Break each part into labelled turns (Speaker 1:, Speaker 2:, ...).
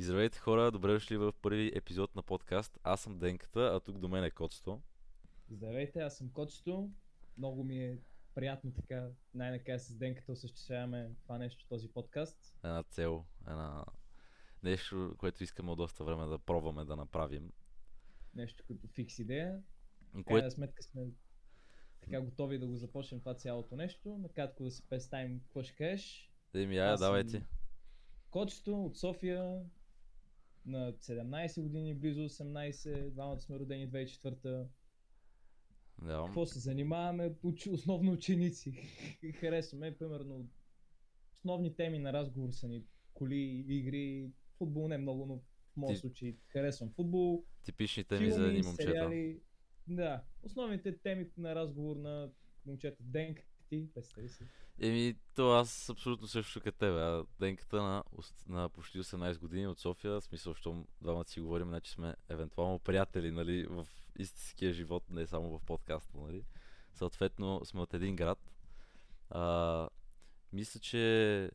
Speaker 1: И здравейте хора, добре дошли в първи епизод на подкаст. Аз съм Денката, а тук до мен е Коцто.
Speaker 2: Здравейте, аз съм Коцто. Много ми е приятно така най-накрая с Денката осъществяваме това нещо, този подкаст.
Speaker 1: Една цел, една нещо, което искаме от доста време да пробваме да направим.
Speaker 2: Нещо като фикс идея.
Speaker 1: Кое...
Speaker 2: крайна сметка сме така готови да го започнем това цялото нещо. Накратко да се представим какво ще кажеш.
Speaker 1: Еми, ая,
Speaker 2: Аз съм-
Speaker 1: давай ти.
Speaker 2: Кочето от София на 17 години, близо 18, двамата сме родени 2004
Speaker 1: Да.
Speaker 2: Какво се занимаваме? Основно ученици. Харесваме, примерно, основни теми на разговор са ни коли, игри, футбол не много, но в моят
Speaker 1: Ти-
Speaker 2: случай харесвам футбол,
Speaker 1: Типичните ми за едни момчета.
Speaker 2: сериали. Да, основните теми на разговор на момчета. Денка, ти, представи си.
Speaker 1: Еми, то аз абсолютно също като тебе. Денката на, на почти 18 години от София, смисъл, щом двамата си говорим, значи сме евентуално приятели, нали, в истинския живот, не само в подкаста, нали. Съответно, сме от един град. А, мисля, че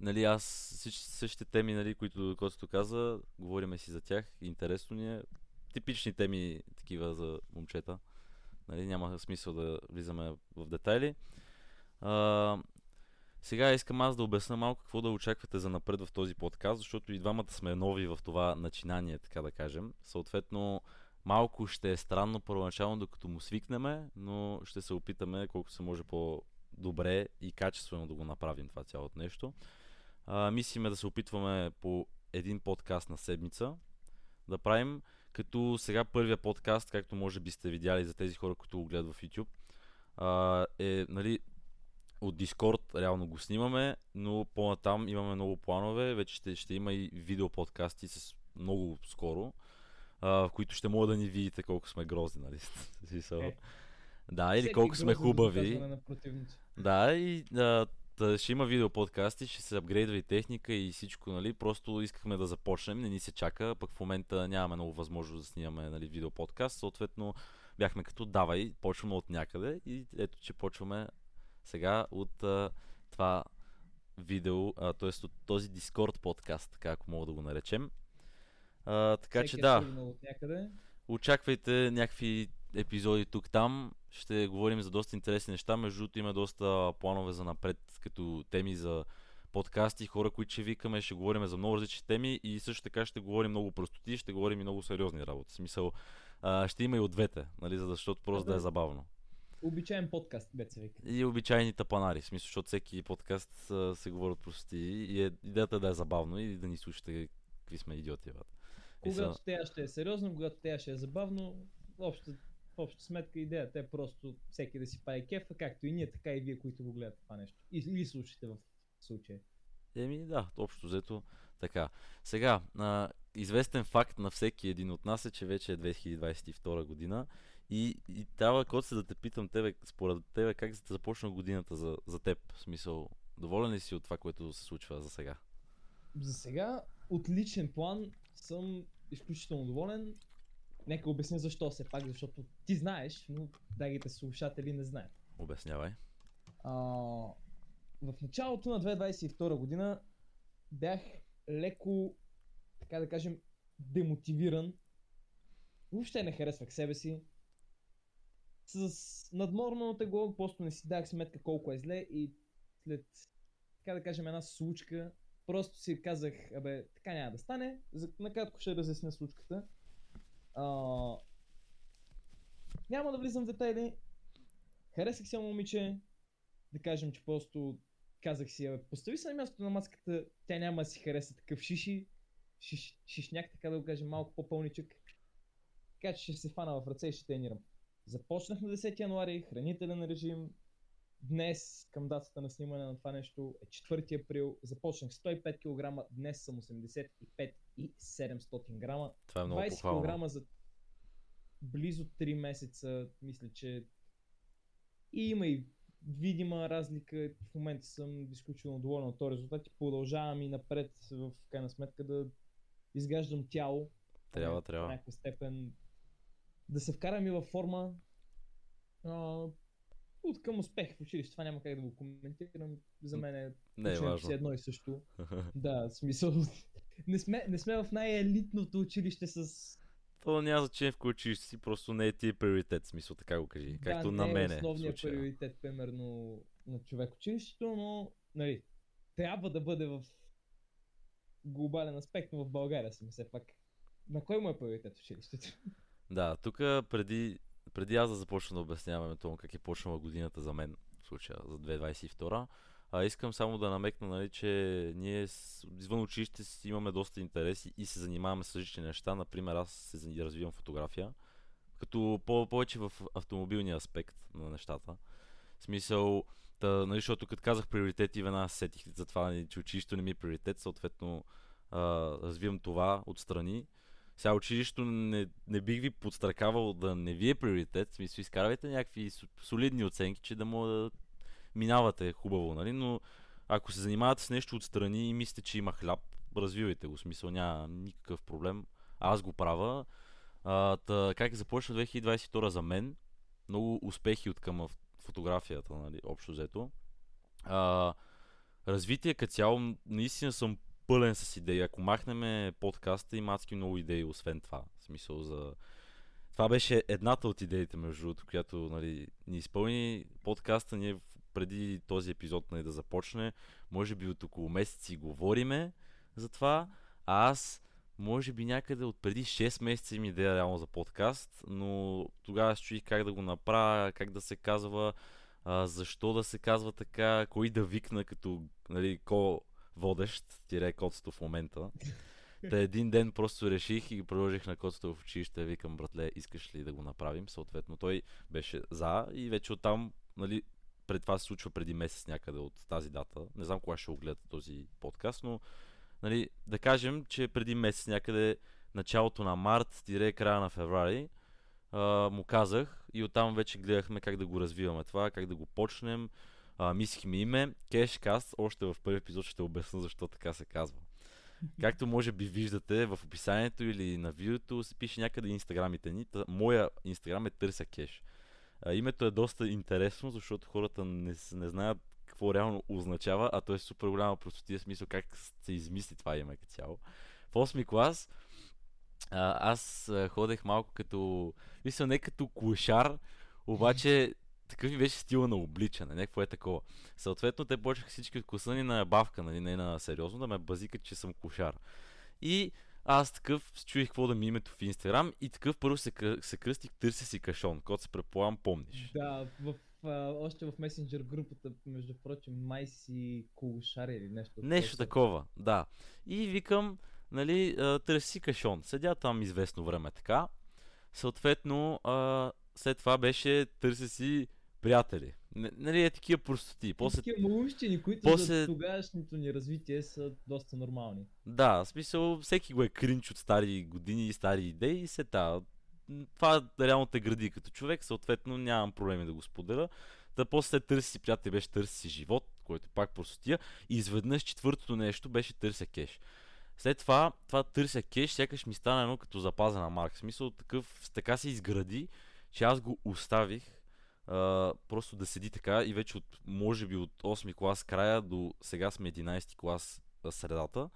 Speaker 1: нали, аз всички същите теми, нали, които Костито каза, говориме си за тях. Интересно ни е. Типични теми такива за момчета. Нали, няма смисъл да влизаме в детайли. А, сега искам аз да обясна малко какво да очаквате за напред в този подкаст, защото и двамата сме нови в това начинание, така да кажем. Съответно, малко ще е странно първоначално, докато му свикнеме, но ще се опитаме колко се може по-добре и качествено да го направим това цялото нещо. А, мислиме да се опитваме по един подкаст на седмица да правим, като сега първия подкаст, както може би сте видяли за тези хора, които го гледат в YouTube, а, е нали, от Discord реално го снимаме, но по-натам имаме много планове. Вече ще, ще има и видео подкасти с много скоро, а, в които ще мога да ни видите колко сме грозни, нали?
Speaker 2: Е.
Speaker 1: да, или колко сме хубави. Да, и а, та, ще има видео подкасти, ще се апгрейдва и техника и всичко, нали? Просто искахме да започнем, не ни се чака, пък в момента нямаме много възможност да снимаме нали, видео подкаст, съответно бяхме като давай, почваме от някъде и ето, че почваме сега от а, това видео, т.е. от този Discord подкаст, така ако мога да го наречем. А, така
Speaker 2: Всеки
Speaker 1: че
Speaker 2: е
Speaker 1: да,
Speaker 2: някъде.
Speaker 1: очаквайте някакви епизоди тук-там. Ще говорим за доста интересни неща. Между другото има доста планове за напред, като теми за подкасти, хора, които ще викаме, ще говорим за много различни теми и също така ще говорим много простоти, ще говорим и много сериозни работи. В смисъл, а, ще има и от двете, нали, защото просто да е
Speaker 2: Да.
Speaker 1: забавно.
Speaker 2: Обичаем подкаст, се вика.
Speaker 1: И обичайни тапанари, в смисъл, защото всеки подкаст а, се говори от простоти и е, идеята е да е забавно и да ни слушате какви сме идиоти. Бат. Са-
Speaker 2: Когато тея ще е сериозно, когато тея ще е забавно, общо, в обща сметка идеята е просто всеки да си прави кефа, както и ние, така и вие, които го гледате това нещо. И, или слушате в случая.
Speaker 1: Еми да, общо взето така. Сега, а, известен факт на всеки един от нас е, че вече е 2022 година и, и трябва Коце да те питам тебе, според тебе, как започна годината за, за теб? В смисъл, доволен ли си от това, което се случва за сега?
Speaker 2: За сега, от личен план съм изключително доволен. Нека обясня защо все пак, защото ти знаеш, но дагите слушатели не знаят.
Speaker 1: Обяснявай.
Speaker 2: А, в началото на 2022 година бях леко, така да кажем, демотивиран. Въобще не харесвах себе си. С надморно тегло, просто не си дах сметка колко е зле и след, така да кажем, една случка, просто си казах, абе, така няма да стане. За, накратко ще разясня случката. А, няма да влизам в детайли. Харесах се момиче, да кажем, че просто казах си, абе, постави се на мястото на маската, тя няма да си хареса такъв шиши, шиш, шишняк, така да го кажем, малко по-пълничък. Така че ще се фана в ръце и ще тренирам. Започнах на 10 януари, хранителен режим. Днес, към датата на снимане на това нещо, е 4 април. Започнах 105 кг, днес съм 85 и 700 грама.
Speaker 1: Това е много
Speaker 2: 20
Speaker 1: похвално.
Speaker 2: кг за близо 3 месеца, мисля, че и има и видима разлика. В момента съм изключително доволен от този резултат и продължавам и напред в крайна сметка да изграждам тяло.
Speaker 1: Трябва,
Speaker 2: В
Speaker 1: трябва.
Speaker 2: някаква степен да се вкарам и във форма. А, от към успех в училище. Това няма как да го коментирам. За мен е
Speaker 1: Не е
Speaker 2: си
Speaker 1: важно.
Speaker 2: едно и също. да, смисъл. не, сме, не сме в най-елитното училище с...
Speaker 1: То няма значение в кой училище си, просто не е ти е приоритет, смисъл така го кажи. Както
Speaker 2: да,
Speaker 1: на
Speaker 2: не
Speaker 1: мен
Speaker 2: е основният приоритет, примерно, на човек училището, но, нали, трябва да бъде в глобален аспект, но в България съм все пак. На кой му е приоритет училището?
Speaker 1: Да, тук преди, преди аз да започна да обясняваме това как е почнала годината за мен, в случая за 2022, а, искам само да намекна, нали, че ние извън училище си имаме доста интереси и се занимаваме с различни неща. Например, аз се развивам фотография, като по- повече в автомобилния аспект на нещата. В смисъл, та, нали, защото като казах приоритети, веднага се сетих за това, нали, че училището не ми е приоритет, съответно а, развивам това отстрани. Сега училището не, не бих ви подстракавал да не ви е приоритет, в смисъл изкарвайте някакви со- солидни оценки, че да му да минавате хубаво, нали? Но ако се занимавате с нещо отстрани и мислите, че има хляб, развивайте го, смисъл няма никакъв проблем. Аз го правя. А, та, как започна 2022 за мен? Много успехи от към фотографията, нали, общо взето. А, развитие като цяло, наистина съм пълен с идеи. Ако махнем подкаста, има адски много идеи, освен това. В смисъл за... Това беше едната от идеите, между другото, която нали, ни изпълни подкаста. Ние преди този епизод нали, да започне, може би от около месеци говориме за това, а аз може би някъде от преди 6 месеца ми идея реално за подкаст, но тогава се чуих как да го направя, как да се казва, а, защо да се казва така, кой да викна като нали, ко водещ, тире котсто в момента. Та един ден просто реших и продължих на котсто в училище, викам, братле, искаш ли да го направим? Съответно той беше за и вече оттам, нали, пред това се случва преди месец някъде от тази дата. Не знам кога ще го гледате този подкаст, но нали, да кажем, че преди месец някъде началото на март, тире края на феврари, а, му казах и оттам вече гледахме как да го развиваме това, как да го почнем. А, мислихме име, Cashcast, още в първи епизод ще обясня защо така се казва. Както може би виждате в описанието или на видеото се пише някъде инстаграмите ни. Та, моя инстаграм е Търся Кеш. А, името е доста интересно, защото хората не, не знаят какво реално означава, а то е супер голяма простотия смисъл как се измисли това име като цяло. В 8 клас а, аз ходех малко като, мисля не като клошар, обаче такъв ми беше стила на обличане, някакво е такова. Съответно, те почнаха всички от класа ни на бавка, нали, не на сериозно, да ме базикат, че съм клошар. И аз такъв чуих какво да ми е името в Инстаграм и такъв първо се, се кръстих търся си кашон, който се предполагам помниш.
Speaker 2: Да, в, а, още в месенджер групата, между прочим, май си колушар или нещо.
Speaker 1: Нещо такова, да. И викам, нали, търси кашон. Седя там известно време така. Съответно, а, след това беше търся си приятели. Н- Нали, е такива простоти. После
Speaker 2: Такива малумщини, които
Speaker 1: после-
Speaker 2: за тогашното ни развитие са доста нормални.
Speaker 1: Да, в смисъл, всеки го е кринч от стари години и стари идеи и се та. Това реално те гради като човек, съответно нямам проблеми да го споделя. Та после търси си приятели беше търси си живот, който пак простотия. И изведнъж четвъртото нещо беше търся кеш. След това, това търся кеш, сякаш ми стана едно като запазена марка. В смисъл такъв, така се изгради, че аз го оставих а, просто да седи така и вече от, може би от 8 клас края до сега сме 11 клас средата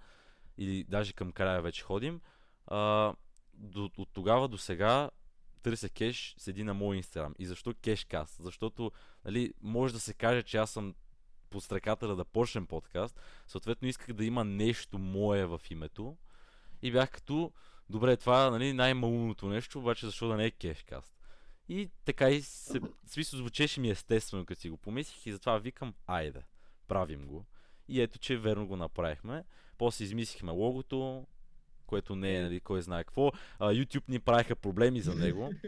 Speaker 1: или даже към края вече ходим. А, до, от тогава до сега търся кеш, седи на мой инстаграм. И защо кешкаст? Защото нали, може да се каже, че аз съм подстрекателя да почнем подкаст. Съответно исках да има нещо мое в името. И бях като, добре, това нали, най-малумното нещо, обаче защо да не е кешкаст? И така и се, смисъл звучеше ми естествено, като си го помислих и затова викам, айде, правим го. И ето, че верно го направихме. После измислихме логото, което не е, нали, кой знае какво. А, YouTube ни правиха проблеми за него.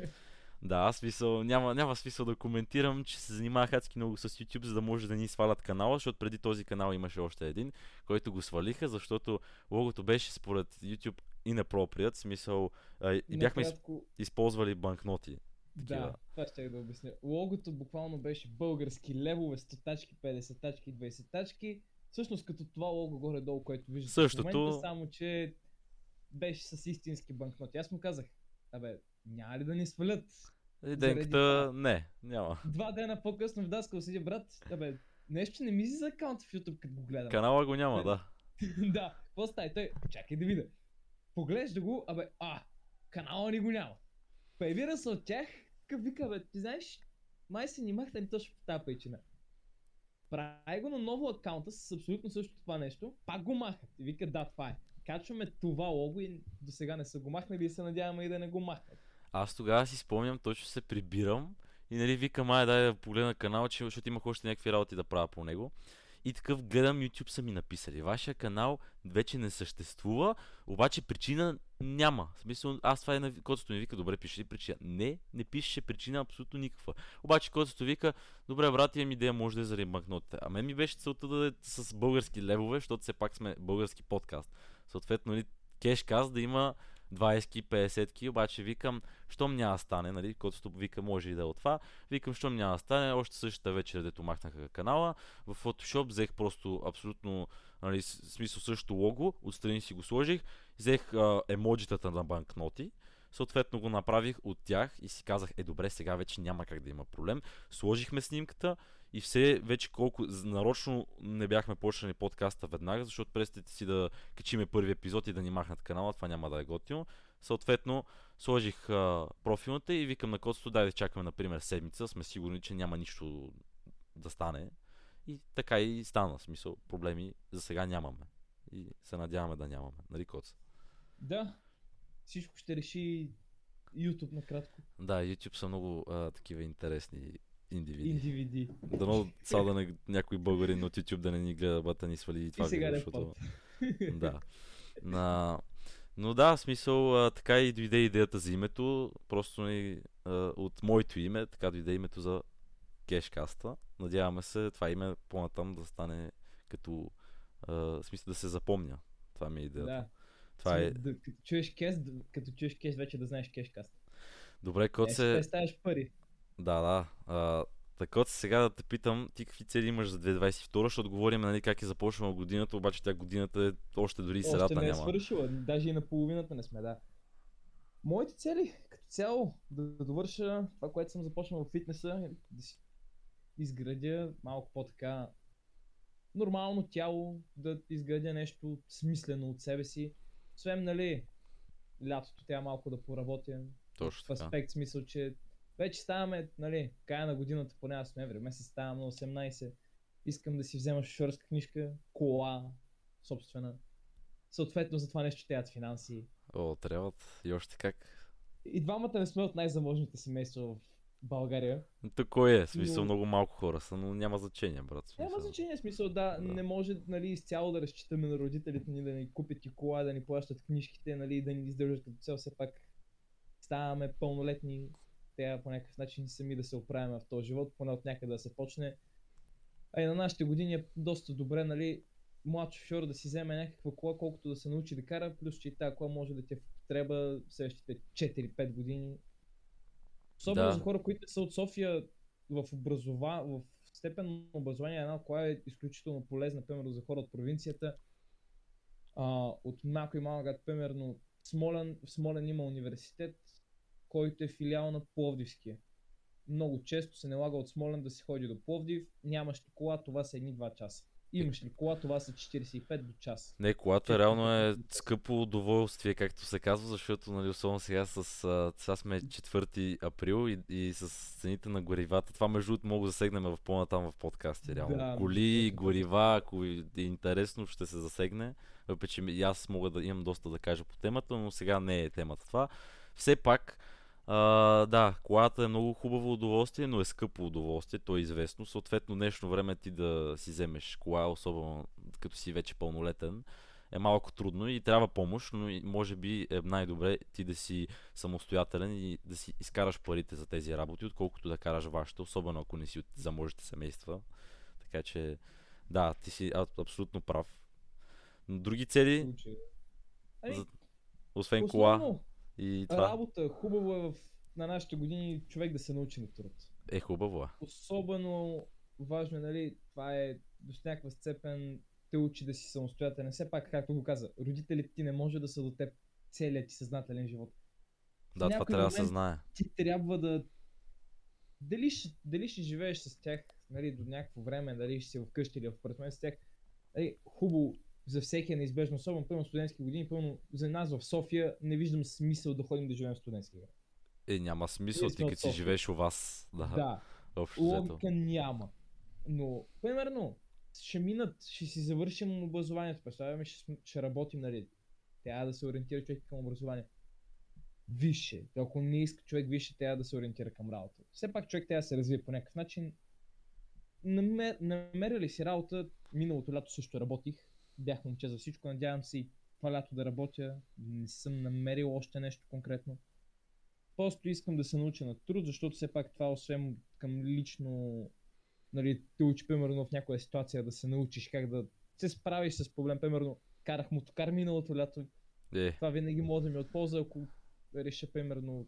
Speaker 1: Да, смисъл, няма, няма смисъл да коментирам, че се занимавах адски много с YouTube, за да може да ни свалят канала, защото преди този канал имаше още един, който го свалиха, защото логото беше според YouTube inappropriate, смисъл а, и бяхме
Speaker 2: Накратко,
Speaker 1: използвали банкноти.
Speaker 2: Да, това ще да обясня. Логото буквално беше български левове, 100 тачки, 50 тачки, 20 тачки. Всъщност като това лого горе-долу, което виждате
Speaker 1: Същото.
Speaker 2: в момента, само че беше с истински банкноти. Аз му казах, абе, няма ли да ни свалят?
Speaker 1: Денката, не, няма.
Speaker 2: Два дена по-късно в Даскал седи брат, абе, нещо не ми за акаунт в YouTube, като го гледам.
Speaker 1: Канала го няма, да.
Speaker 2: да, какво става? Той, чакай да видя. Поглежда го, абе, а, канала ни го няма. Появира се от тях, какъв вика, бе, ти знаеш, май се ни махта точно по тази пайчина. Прави го на ново аккаунта с абсолютно също това нещо, пак го махат и вика, да, това е. Качваме това лого и до сега не са го махнали и се надяваме и да не го махнат.
Speaker 1: Аз тогава си спомням, точно се прибирам и нали викам, ай дай да погледна канала, че, защото имах още някакви работи да правя по него. И такъв гледам YouTube са ми написали. Вашия канал вече не съществува, обаче причина няма. В смисъл, аз това е на котото ми вика, добре, пише ли причина? Не, не пишеше причина абсолютно никаква. Обаче котото вика, добре, брат, имам идея, може да е заради банкнотите. А мен ми беше целта да е с български левове, защото все пак сме български подкаст. Съответно, нали, кешказ да има 20-ки, 50-ки, обаче викам, щом няма да стане, нали, който вика, може и да е от това, викам, щом няма стане, още същата вечер, дето махнаха канала, в Photoshop взех просто абсолютно, нали, смисъл също лого, отстрани си го сложих, взех а, емоджитата на банкноти, съответно го направих от тях и си казах, е добре, сега вече няма как да има проблем. Сложихме снимката и все вече колко нарочно не бяхме почнали подкаста веднага, защото представете си да качиме първи епизод и да ни махнат канала, това няма да е готино. Съответно, сложих а, профилната и викам на котството, дай да чакаме, например, седмица, сме сигурни, че няма нищо да стане. И така и стана, смисъл, проблеми за сега нямаме. И се надяваме да нямаме, нали, Коц?
Speaker 2: Да, всичко ще реши YouTube накратко.
Speaker 1: Да, YouTube са много а, такива интересни индивиди.
Speaker 2: Индивиди.
Speaker 1: Дано сега да не, някой българин от YouTube да не ни гледа, бата ни свали и това
Speaker 2: И сега не
Speaker 1: защото... да. На... Но да, в смисъл, а, така и дойде идеята за името. Просто ни, а, от моето име, така дойде името за кешкаста. Надяваме се това име по-натам да стане като, а, в смисъл да се запомня. Това ми е идеята.
Speaker 2: Да.
Speaker 1: Това е...
Speaker 2: Като чуеш кеш, като чуеш кеш, вече да знаеш кешкаст.
Speaker 1: Добре, кот
Speaker 2: Е,
Speaker 1: се...
Speaker 2: се... ставаш пари.
Speaker 1: Да, да. А, така сега да те питам, ти какви цели имаш за 2022, защото говорим нали, как е започнала годината, обаче тя годината е още дори и
Speaker 2: Още
Speaker 1: средата
Speaker 2: не е свършила, даже и на половината не сме, да. Моите цели, като цяло, да, да довърша това, което съм започнал в фитнеса, да си изградя малко по-така нормално тяло, да изградя нещо смислено от себе си. Освен, нали, лятото трябва малко да поработя.
Speaker 1: Точно
Speaker 2: в
Speaker 1: така.
Speaker 2: аспект смисъл, че вече ставаме, нали, края на годината, поне аз ноември, месец ставам на 18. Искам да си взема шофьорска книжка, кола, собствена. Съответно за това нещо трябват финанси.
Speaker 1: О, трябват. И още как.
Speaker 2: И двамата не сме от най-заможните семейства в България.
Speaker 1: То кой е? Смисъл,
Speaker 2: Но-
Speaker 1: много малко хора са, но няма значение, брат. в
Speaker 2: Няма
Speaker 1: Смисъл.
Speaker 2: значение, смисъл да,
Speaker 1: Да.
Speaker 2: не може нали, изцяло да разчитаме на родителите ни да ни купят и кола, да ни плащат книжките, нали, да ни издържат като цел. Все пак ставаме пълнолетни, трябва по някакъв начин сами да се оправим в този живот, поне от някъде да се почне. А и на нашите години е доста добре, нали, млад шофьор да си вземе някаква кола, колкото да се научи да кара, плюс че и тази кола може да ти е употреба следващите 4-5 години. Особено
Speaker 1: Да.
Speaker 2: за хора, които са от София в, образова... в степен на образование, една кола е изключително полезна, примерно за хора от провинцията. А, от малко и малък град, примерно Смолен, в Смолен има университет, който е филиал на Пловдивския. Много често се налага от Смолен да се ходи до Пловдив. Нямаш ли кола, това са едни 2 часа. Имаш ли кола, това са 45 до час.
Speaker 1: Не, колата реално е скъпо удоволствие, както се казва, защото, нали, особено сега с... Сега сме 4 април и, и с цените на горивата. Това между другото мога да засегнем в по-натам в подкасти, реално.
Speaker 2: Да,
Speaker 1: Коли,
Speaker 2: точно.
Speaker 1: горива, ако е интересно, ще се засегне. Въпреки, че аз мога да имам доста да кажа по темата, но сега не е темата това. Все пак, а, да, колата е много хубаво удоволствие, но е скъпо удоволствие, то е известно. Съответно, днешно време ти да си вземеш кола, особено като си вече пълнолетен, е малко трудно и трябва помощ, но може би е най-добре ти да си самостоятелен и да си изкараш парите за тези работи, отколкото да караш вашите, особено ако не си от заможните семейства. Така че, да, ти си абсолютно прав. Други цели.
Speaker 2: Ами,
Speaker 1: За- освен кола
Speaker 2: основно,
Speaker 1: и това,
Speaker 2: работа, хубаво е в, на нашите години човек да се научи на труд.
Speaker 1: е хубаво. е.
Speaker 2: Особено важно е, нали, това е до някаква степен те учи да си самостоятелен. Все пак, както го каза, родителите ти не може да са до теб целият ти съзнателен живот.
Speaker 1: Да, това трябва да се знае.
Speaker 2: Ти трябва да... Дали ще, дали ще живееш с тях нали, до някакво време, дали ще си вкъщи или в апартамент с тях, нали, хубаво за всеки е неизбежно, особено пълно студентски години, пълно за нас в София не виждам смисъл да ходим да живеем в студентски град.
Speaker 1: Е, няма смисъл, ти като си живееш у вас. Да,
Speaker 2: Да, логика няма. Но, примерно, ще минат, ще си завършим образованието, представяме, ще, ще работим, нали, трябва да се ориентира човек към образование. Висше. Ако не иска човек висше, трябва да се ориентира към работа. Все пак човек трябва да се развие по някакъв начин. Намер, намеря ли си работа, миналото лято също работих. Бях момче за всичко, надявам се и това лято да работя. Не съм намерил още нещо конкретно. Просто искам да се науча на труд, защото все пак това освен към лично нали, те учи примерно в някоя ситуация да се научиш как да се справиш с проблем. Примерно, карах мотокар миналото лято.
Speaker 1: Е,
Speaker 2: Това винаги може да ми е от полза, ако реша примерно,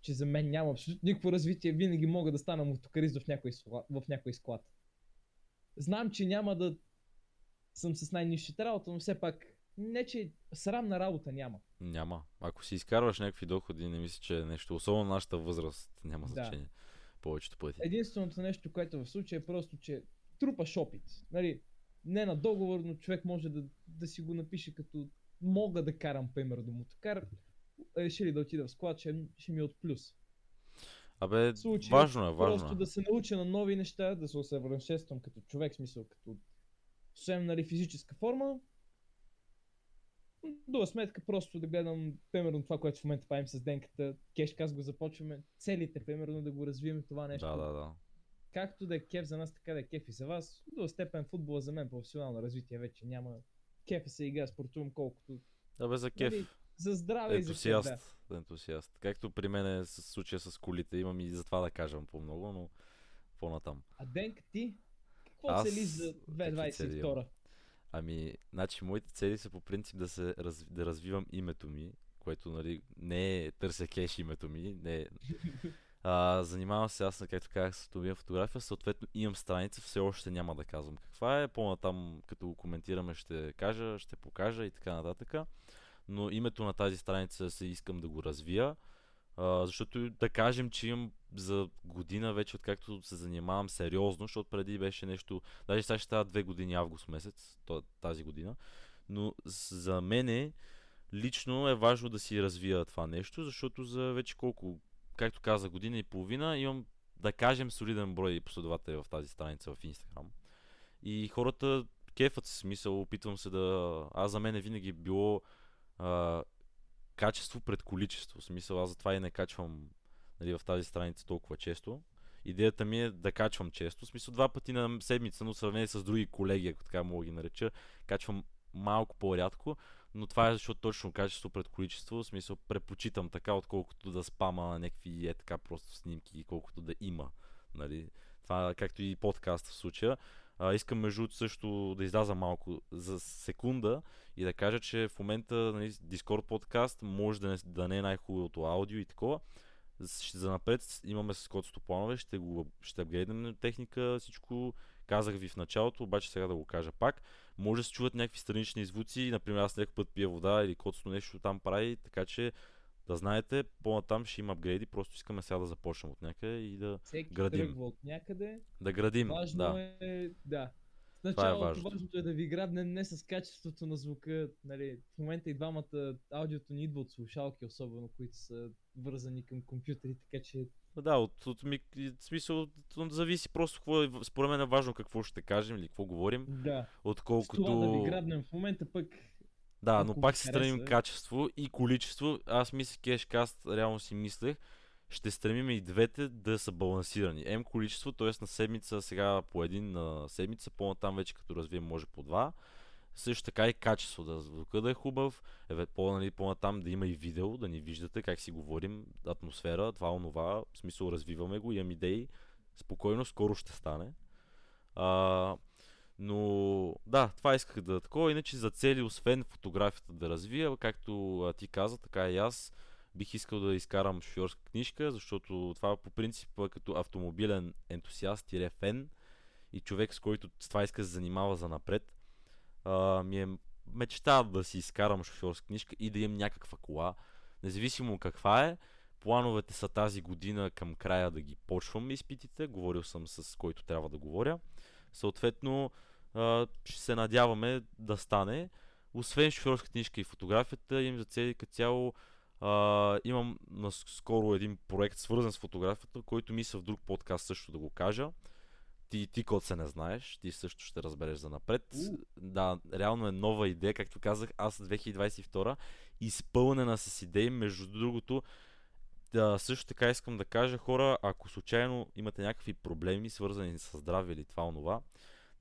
Speaker 2: че за мен няма абсолютно никакво развитие, винаги мога да стана мотокарист в някой, в някой склад. Знам, че няма да съм с най-низшата работа, но все пак не, че срамна работа няма.
Speaker 1: няма. Ако си изкарваш някакви доходи, не мисля, че е нещо. Особено нашата възраст няма
Speaker 2: Да.
Speaker 1: значение. Повечето пъти.
Speaker 2: Единственото нещо, което в случая е просто, че трупаш опит. Нали, не на договор, но човек може да, да си го напише като мога да карам, примерно, мотокар. Решили да отида в склад, ще, ще ми е от плюс.
Speaker 1: Абе,
Speaker 2: В случая
Speaker 1: важно е, важно
Speaker 2: Просто
Speaker 1: е.
Speaker 2: да се науча на нови неща, да се усъвършенствам като човек, смисъл като освен нали, физическа форма. До сметка просто да гледам, примерно това, което в момента правим с денката, кешказ го започваме, целите, примерно да го развием това нещо.
Speaker 1: Да, да, да.
Speaker 2: както да е кеф за нас, така да е кеф и за вас. До степен футбола за мен професионално развитие вече няма. Кефа се игра, спортувам колкото.
Speaker 1: Абе, за кеф.
Speaker 2: Нали, за здраве и за кеф, да.
Speaker 1: ентусиаст. ентусиаст. Както при мен е с случая с колите. Имам и за това да кажем по-много, но по-натам.
Speaker 2: А Денк, ти? Какво
Speaker 1: Аз
Speaker 2: цели за
Speaker 1: какви цели имам?
Speaker 2: 2022?
Speaker 1: Ами, значи, моите цели са по принцип да, се раз, да развивам името ми, което, нали, не е търся кеш името ми, не е... А, занимавам се аз, както казах, с фотография, фотография, съответно имам страница, все още няма да казвам каква е, по-натам, като го коментираме, ще кажа, ще покажа и така нататък. Но името на тази страница се искам да го развия, защото да кажем, че имам за година вече, откакто се занимавам сериозно, защото преди беше нещо Даже сега ще става две години август месец, тази година. Но за мене лично е важно да си развия това нещо, защото за вече колко, както каза, година и половина имам, да кажем, солиден брой последователи в тази страница в Instagram. И хората кефът се смисъл, опитвам се да... Аз за мен е винаги било а, качество пред количество. В смисъл, аз затова и не качвам нали, в тази страница толкова често. Идеята ми е да качвам често. В смисъл два пъти на седмица, но в сравнение с други колеги, ако така мога да ги нареча, качвам малко по-рядко, но това е защото точно качество пред количество, в смисъл предпочитам така, отколкото да спама на някакви е така просто снимки, колкото да има. Нали? Това както и подкаст в случая. А, искам между също да изляза малко за секунда и да кажа, че в момента нали, Discord подкаст може да не, да не е най-хубавото аудио и такова. За напред имаме с кодството планове, ще, го, ще апгрейднем техника, всичко казах ви в началото, обаче сега да го кажа пак. Може да се чуват някакви странични звуци, например аз някакъв път пия вода или кодството нещо там прави, така че да знаете, по-натам ще има апгрейди, просто искаме сега да започнем от някъде и да,
Speaker 2: Всеки
Speaker 1: Градим.
Speaker 2: тръгва от някъде.
Speaker 1: да градим.
Speaker 2: Важно
Speaker 1: да.
Speaker 2: е, да. В
Speaker 1: Това е
Speaker 2: началото
Speaker 1: важното.
Speaker 2: важното е да ви грабне не с качеството на звука. Нали, в момента и двамата аудиото ни идва от слушалки, особено които са вързани към компютъри, така че
Speaker 1: Да, от, от ми, и в смисъл, от- зависи просто какво е, според мен е важно какво ще кажем или какво говорим,
Speaker 2: да. С
Speaker 1: отколкото...
Speaker 2: това да ви грабнем в момента пък
Speaker 1: Да, но пак се стремим
Speaker 2: хареса.
Speaker 1: качество и количество. Аз мисля, Кешкаст, реално си мислех, ще стремим и двете да са балансирани. М количество, т.е. на седмица сега по един на седмица, по-натам вече като развием може по два. Също така и качество, да звука да е хубав, еве, по, нали, по-натам да има и видео, да ни виждате как си говорим, атмосфера, това, онова, в смисъл развиваме го, имам идеи, спокойно, скоро ще стане. А, но да, това исках да такова. Иначе за цели, освен фотографията да развия, както ти каза, така и аз бих искал да изкарам шофьорска книжка, защото това по принцип като автомобилен ентусиаст, тире фен и човек с който с това иска да се занимава за напред, ми е мечта да си изкарам шофьорска книжка и да имам някаква кола, независимо каква е. Плановете са тази година към края да ги почвам изпитите. Говорил съм с който трябва да говоря. Съответно, а, ще се надяваме да стане. Освен шофьорска книжка и фотографията, имам за цели като цяло а, имам наскоро един проект свързан с фотографията, който мисля в друг подкаст също да го кажа. Ти, ти код се не знаеш, ти също ще разбереш за напред.
Speaker 2: У.
Speaker 1: Да, реално е нова идея, както казах, аз 2022 изпълнена с идеи, между другото, да, също така искам да кажа хора, ако случайно имате някакви проблеми, свързани с здраве или това онова,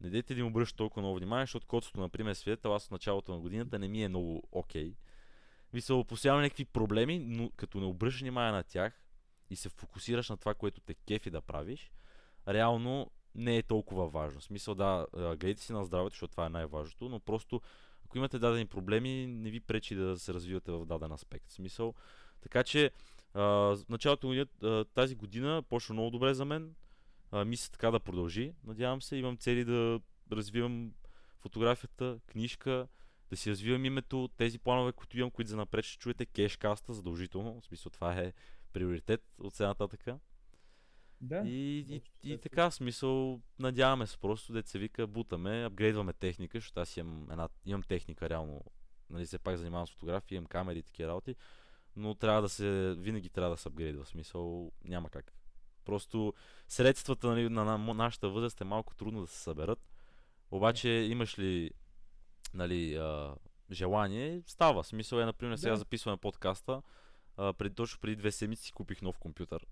Speaker 1: не дайте да им обръща толкова много внимание, защото котството, например, свидетел, аз от началото на годината не ми е много окей. Okay. Ви се опосявам някакви проблеми, но като не обръщаш внимание на тях и се фокусираш на това, което те кефи да правиш, реално не е толкова важно. В смисъл да, гледайте си на здравето, защото това е най-важното, но просто ако имате дадени проблеми, не ви пречи да се развивате в даден аспект. В смисъл, така че а, началото на тази година почна много добре за мен. А, мисля така да продължи, надявам се. Имам цели да развивам фотографията, книжка, да си развивам името, тези планове, които имам, които за напред ще чуете кешкаста задължително. В смисъл това е приоритет от сега нататък.
Speaker 2: Да.
Speaker 1: И, и, и
Speaker 2: взето.
Speaker 1: така, в смисъл, надяваме се просто, се вика, бутаме, апгрейдваме техника, защото аз имам, една, имам техника реално, нали, все пак занимавам с фотография, имам камери и такива работи, но трябва да се, винаги трябва да се апгрейдва, в смисъл, няма как. Просто средствата нали, на, на, нашата възраст е малко трудно да се съберат, обаче имаш ли нали, а, желание, става. Смисъл е, например, сега
Speaker 2: Да.
Speaker 1: записваме подкаста, а, преди, точно преди две седмици си купих нов компютър.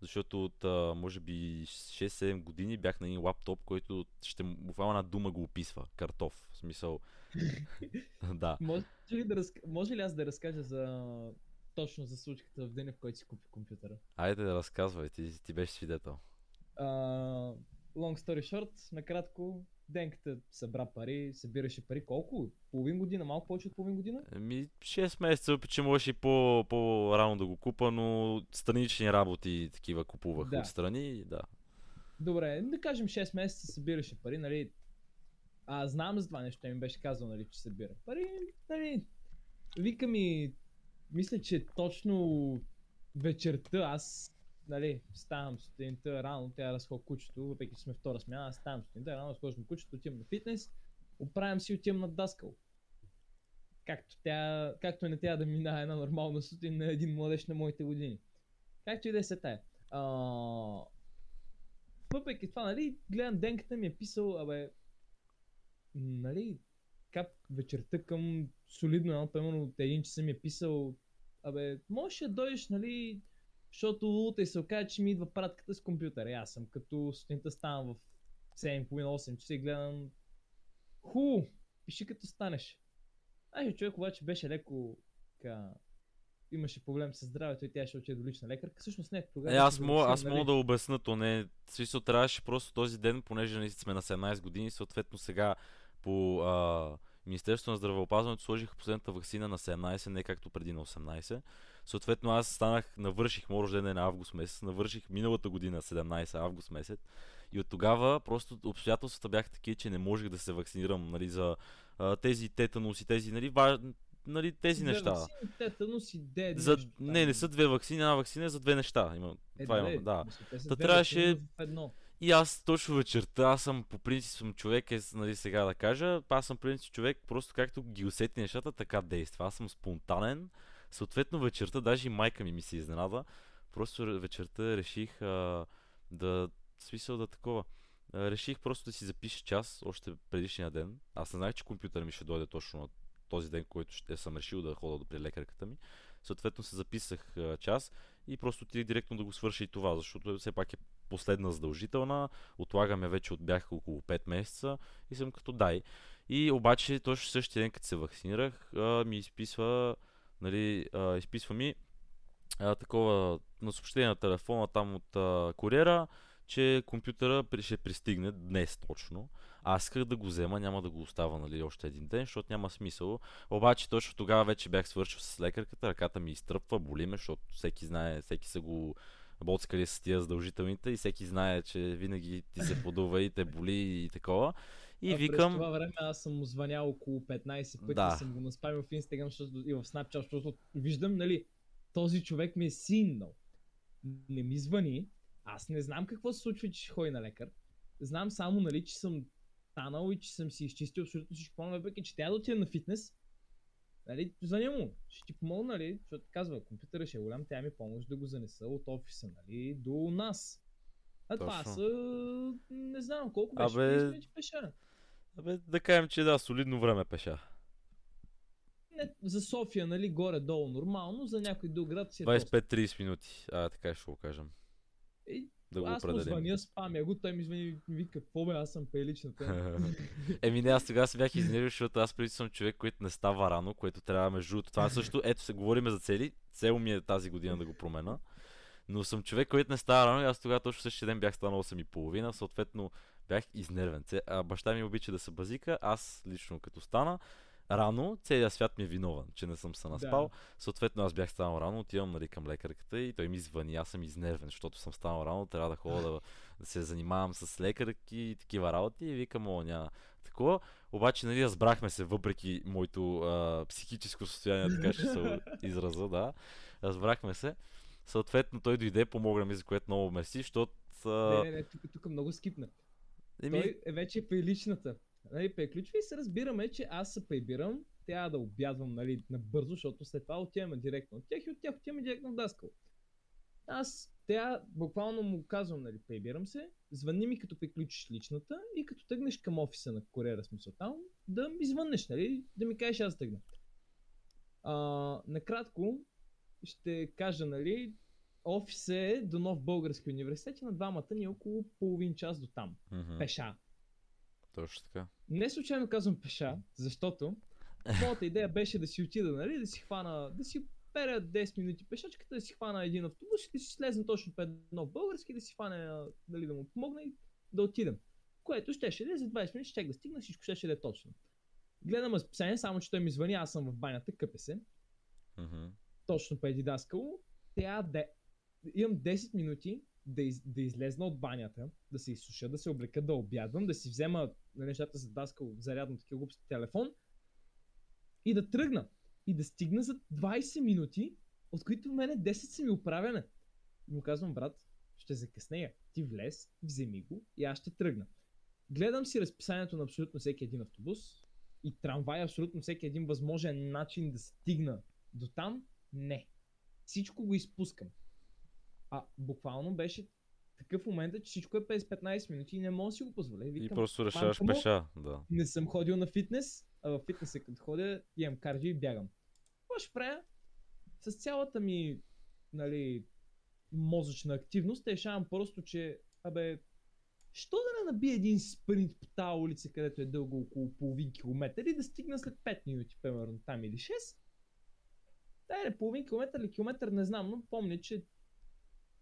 Speaker 1: Защото от, а, може би, 6-7 години бях на един лаптоп, който ще буквално една дума го описва. Картоф. В смисъл. да.
Speaker 2: Може ли, да разк... Може ли аз да разкажа за точно за случката в деня, в който си купи компютъра?
Speaker 1: Айде да разказвай, ти, ти беше свидетел.
Speaker 2: Uh, long story short, накратко, Денката събра пари, събираше пари колко? Половин година, малко повече от половин година?
Speaker 1: Еми, 6 месеца, че можеше и по, по-рано да го купа, но странични работи такива купувах
Speaker 2: Да.
Speaker 1: отстрани. Да.
Speaker 2: Добре, да кажем 6 месеца събираше пари, нали? А знам за това нещо, ми беше казал, нали, че събира пари, нали? Вика ми, мисля, че точно вечерта аз, нали, ставам сутринта рано, тя разход кучето, въпреки че сме втора смяна, аз ставам сутринта рано, разхождам кучето, отивам на фитнес, оправям си и отивам на даскал. Както, тя, както не трябва да минава една нормална сутрин на един младеж на моите години. Както и да е се тая. А, въпреки това, нали, гледам Денката ми е писал, абе, нали, кап вечерта към солидно, едно, примерно от един часа ми е писал, абе, можеш да дойдеш, нали, защото утре се окаже, че ми идва пратката с компютъра. И аз съм като сутринта ставам в 7.30-8 часа и гледам, ху, пиши като станеш. Ай, човек обаче беше леко, така, имаше проблем с здравето и тя ще отиде до лична лекарка. Всъщност не, тогава.
Speaker 1: Е, аз мога, аз
Speaker 2: завършил,
Speaker 1: мога
Speaker 2: нали,
Speaker 1: да обясна, то не. Смисъл трябваше просто този ден, понеже нали сме на 17 години, съответно сега по а, Министерството на здравеопазването сложиха последната вакцина на 17, не както преди на 18. Съответно аз станах, навърших моят рожден ден на август месец, навърших миналата година 17 август месец. И от тогава просто обстоятелствата бяха такива, че не можех да се вакцинирам нали, за а, тези тетанус и тези, нали, важ... нали, тези
Speaker 2: две
Speaker 1: неща.
Speaker 2: ваксини, Тетанус и Д.
Speaker 1: За...
Speaker 2: нещо там.
Speaker 1: Не, не са две вакцини, една вакцина е за две неща. Има...
Speaker 2: Е,
Speaker 1: това
Speaker 2: да,
Speaker 1: имам, да.
Speaker 2: мисля, те са
Speaker 1: Та
Speaker 2: две
Speaker 1: трябваше-
Speaker 2: в едно.
Speaker 1: И аз точно вечерта, аз съм по принцип съм човек, е, нали сега да кажа, аз съм принцип човек, просто както ги усети нещата, така действа. Аз съм спонтанен. Съответно вечерта, даже и майка ми ми се изненада, просто вечерта реших а, да, смисъл да такова, а, реших просто да си запиша час още предишния ден. Аз не знаех, че компютър ми ще дойде точно на този ден, който ще съм решил да хода при лекарката ми. Съответно се записах а, час и просто отидох директно да го свърша и това, защото все пак е последна задължителна, отлагаме вече от бях около 5 месеца и съм като дай. И обаче точно същия ден, като се вакцинирах, ми изписва, нали, а, изписва ми а, такова на съобщение на телефона там от а, куриера, че компютъра ще пристигне днес точно. Аз исках да го взема, няма да го оставя нали, още един ден, защото няма смисъл. Обаче точно тогава вече бях свършил с лекарката, ръката ми изтръпва, боли ме, защото всеки знае, всеки са го боцкали с тия задължителните и всеки знае, че винаги ти се подува и те боли и такова. И
Speaker 2: а
Speaker 1: викам...
Speaker 2: През това време аз съм му звънял около 15 пъти
Speaker 1: Да.
Speaker 2: съм го наспамил в Instagram защото, и в Snapchat, защото виждам, нали, този човек ми е синнал. Не ми звъни, аз не знам какво се случва, че ще ходи на лекар. Знам само, нали, че съм станал и че съм си изчистил абсолютно всичко планове, въпреки че тя да отида на фитнес, нали, звъня му, ще ти помогна, нали, защото казва, компютъра ще е голям, тя ми помощ да го занеса от офиса, нали, до нас. А това са, не знам колко беше,
Speaker 1: Абе,
Speaker 2: 30 минути пеша.
Speaker 1: Абе, да кажем, че да, солидно време пеша.
Speaker 2: Не, за София, нали, горе-долу нормално, за някой друг град си е доста.
Speaker 1: 25-30 минути. А, така ще го кажем.
Speaker 2: И,
Speaker 1: Да го
Speaker 2: аз му
Speaker 1: определим.
Speaker 2: звъня, спамя го, той ми звъни и вика, какво бе, аз съм пеличната.
Speaker 1: Еми не, аз тогава се бях изнервил, защото аз преди съм човек, който не става рано, което трябва между другото. Това също, ето се говориме за цели, цел ми е тази година да го промена. Но съм човек, който не става рано и аз тогава точно същия ден бях станал 8.30, съответно бях изнервен. А баща ми обича да се базика, аз лично като стана рано, целият свят ми е виновен, че не съм се наспал.
Speaker 2: Да.
Speaker 1: Съответно аз бях станал рано, отивам нали, към лекарката и той ми звъни, аз съм изнервен, защото съм станал рано, трябва да ходя да, да се занимавам с лекарки и такива работи и викам, о, няма такова. Обаче, нали, разбрахме се, въпреки моето а, психическо състояние, така ще се израза, да. Разбрахме се. Съответно, той дойде, помогна ми, за което много мерси, защото...
Speaker 2: Не,
Speaker 1: А,
Speaker 2: не, не, тук, тук много скипна.
Speaker 1: еми,
Speaker 2: Той е вече при личната. Нали, приключва и се разбираме, че аз се прибирам, трябва да обядвам нали, набързо, защото след това отиваме директно от тях и от тях отиваме директно в Даскал. Аз тя буквално му казвам, нали, прибирам се, звъни ми като приключиш личната и като тръгнеш към офиса на куриера, смисъл там, да ми звъннеш, нали, да ми кажеш аз тръгна. А, накратко ще кажа, нали, офис е до Нов Български университет и на двамата ни е около половин час до там.
Speaker 1: мгм,
Speaker 2: Пеша.
Speaker 1: точно така.
Speaker 2: Не случайно казвам пеша, защото моята идея беше да си отида, нали, да си хвана, да си перя 10 минути пешачката, да си хвана един автобус и да си слезна точно пред нов български, да си хване, а, нали, да му помогна и да отидем. Което щеше да е за 20 минути, ще да стигна, всичко щеше да е точно. Гледам разписание, само че той ми звъни, аз съм в банята, къпе се,
Speaker 1: Мгм.
Speaker 2: точно преди даскало. Трябва да имам 10 минути да, из, да излезна от банята, да се изсуша, да се облека, да обядвам, да си взема на нещата за даскал, зарядно такива глупости телефон и да тръгна. И да стигна за 20 минути, от които в мене 10 са ми оправяне. И му казвам, брат, ще закъснея. Ти влез, вземи го и аз ще тръгна. Гледам си разписанието на абсолютно всеки един автобус и трамвай, абсолютно всеки един възможен начин да стигна до там. Не. Всичко го изпускам. А буквално беше такъв момент, че всичко е през 15 минути и не мога да си го позволя. И
Speaker 1: И
Speaker 2: Викам,
Speaker 1: просто решаваш
Speaker 2: му,
Speaker 1: пеша, да.
Speaker 2: не съм ходил на фитнес, а в фитнеса като ходя, имам кардио и бягам. Какво ще правя? С цялата ми, нали, мозъчна активност, решавам просто, че, абе, що да не набия един спринт по тази улица, където е дълго около половин километър и да стигна след 5 минути, примерно там или 6. Да, не, половин километър или километър, не знам, но помня, че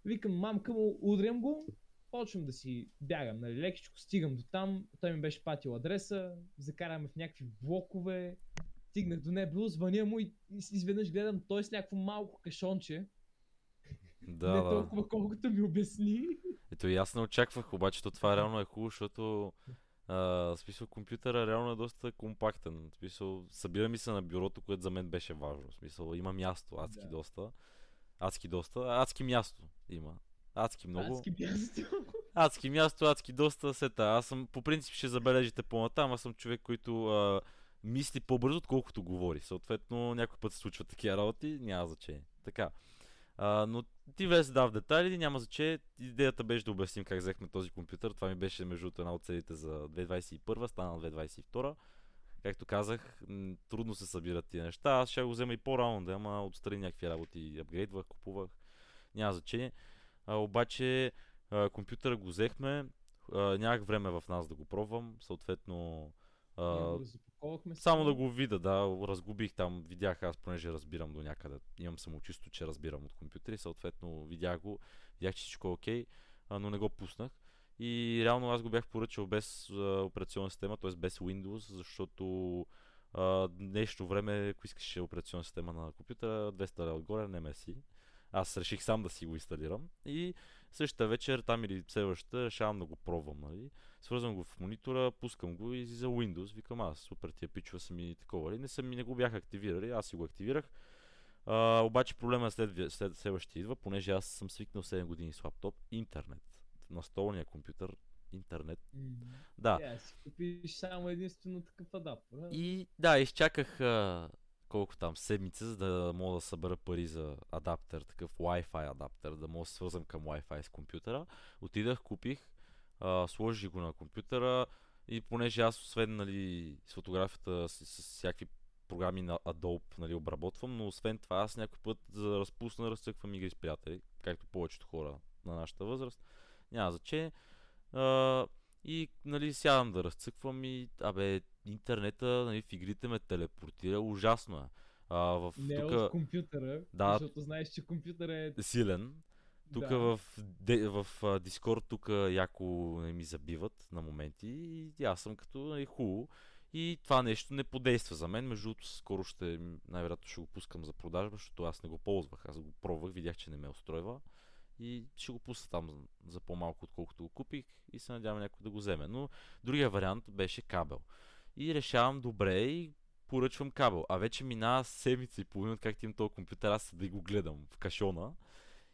Speaker 2: викам мамка му, удрям го, почвам да си бягам, нали, лекичко стигам до там, той ми беше патил адреса, закараме в някакви блокове, стигнах до него, звъня му и изведнъж гледам той с някакво малко кашонче,
Speaker 1: Да,
Speaker 2: не толкова колкото ми обясни.
Speaker 1: Ето и аз не очаквах, обаче то това реално е хубаво, защото а, смисъл компютъра реално е доста компактен. В смисъл, събира ми се на бюрото, което за мен беше важно. В смисъл, има място, адски
Speaker 2: Да.
Speaker 1: доста. Адски доста. Адски място има. Адски много.
Speaker 2: Адски място.
Speaker 1: Адски място, адски доста сета. Аз съм, по принцип ще забележите по-натам, аз съм човек, който а, мисли по-бързо, отколкото говори. Съответно, някой път се случват такива работи, няма значение. Така. А, но ти влезе да в детайли, няма значение. Идеята беше да обясним как взехме този компютър. Това ми беше между една от целите за 2021, стана 2022. Както казах, трудно се събират тия неща. Аз ще го взема и по-рано, да, ама отстрани някакви работи, апгрейдвах, купувах. Няма значение. А, обаче а, компютъра го взехме, а, нямах време в нас да го пробвам, съответно а, само да го видя, да, разгубих там, видях аз, понеже разбирам до някъде, имам самочувство, че разбирам от компютъри, съответно видях го, видях, че всичко е окей, а, но не го пуснах. И реално аз го бях поръчал без а, операционна система, т.е. без Windows, защото а, днешно време, ако искаш операционна система на компютъра, 200 лева отгоре, не меси. Аз реших сам да си го инсталирам и същата вечер, там или следващата, решавам да го пробвам, нали? Свързвам го в монитора, пускам го и за Windows, викам аз, супер, тия пичове са ми такова, нали? Не, са ми, не го бях активирали, аз си го активирах. А, обаче проблема след, след следващия идва, понеже аз съм свикнал 7 години с лаптоп, интернет на столния компютър интернет.
Speaker 2: Мгм.
Speaker 1: Да.
Speaker 2: Е, си купиш само единствено такъв адаптер. а?
Speaker 1: И да, изчаках а, колко там седмица, за да мога да събера пари за адаптер, такъв Wi-Fi адаптер, да мога да се свързвам към Wi-Fi с компютъра. Отидах, купих, а, сложих го на компютъра и понеже аз освен нали, с фотографията с, с всякакви програми на Adobe нали, обработвам, но освен това аз някой път за да разпусна разцъквам игри с приятели, както повечето хора на нашата възраст. Няма значение. А, и нали, сядам да разцъквам и, абе, интернета нали, в игрите ме телепортира, ужасно е. А, в,
Speaker 2: Не
Speaker 1: тук
Speaker 2: от компютъра,
Speaker 1: Да.
Speaker 2: защото знаеш, че компютъра е...
Speaker 1: силен. Тук
Speaker 2: да.
Speaker 1: в, де, в Discord тук яко не ми забиват на моменти и аз съм като нали, хубаво. И това нещо не подейства за мен. Между другото, скоро ще, най-вероятно ще го пускам за продажба, защото аз не го ползвах. Аз го пробвах, видях, че не ме устройва. И ще го пусна там за, по-малко, отколкото го купих и се надявам някой да го вземе. Но другия вариант беше кабел. И решавам добре и поръчвам кабел. А вече минава седмица и половина, как имам този компютър, аз да го гледам в кашона.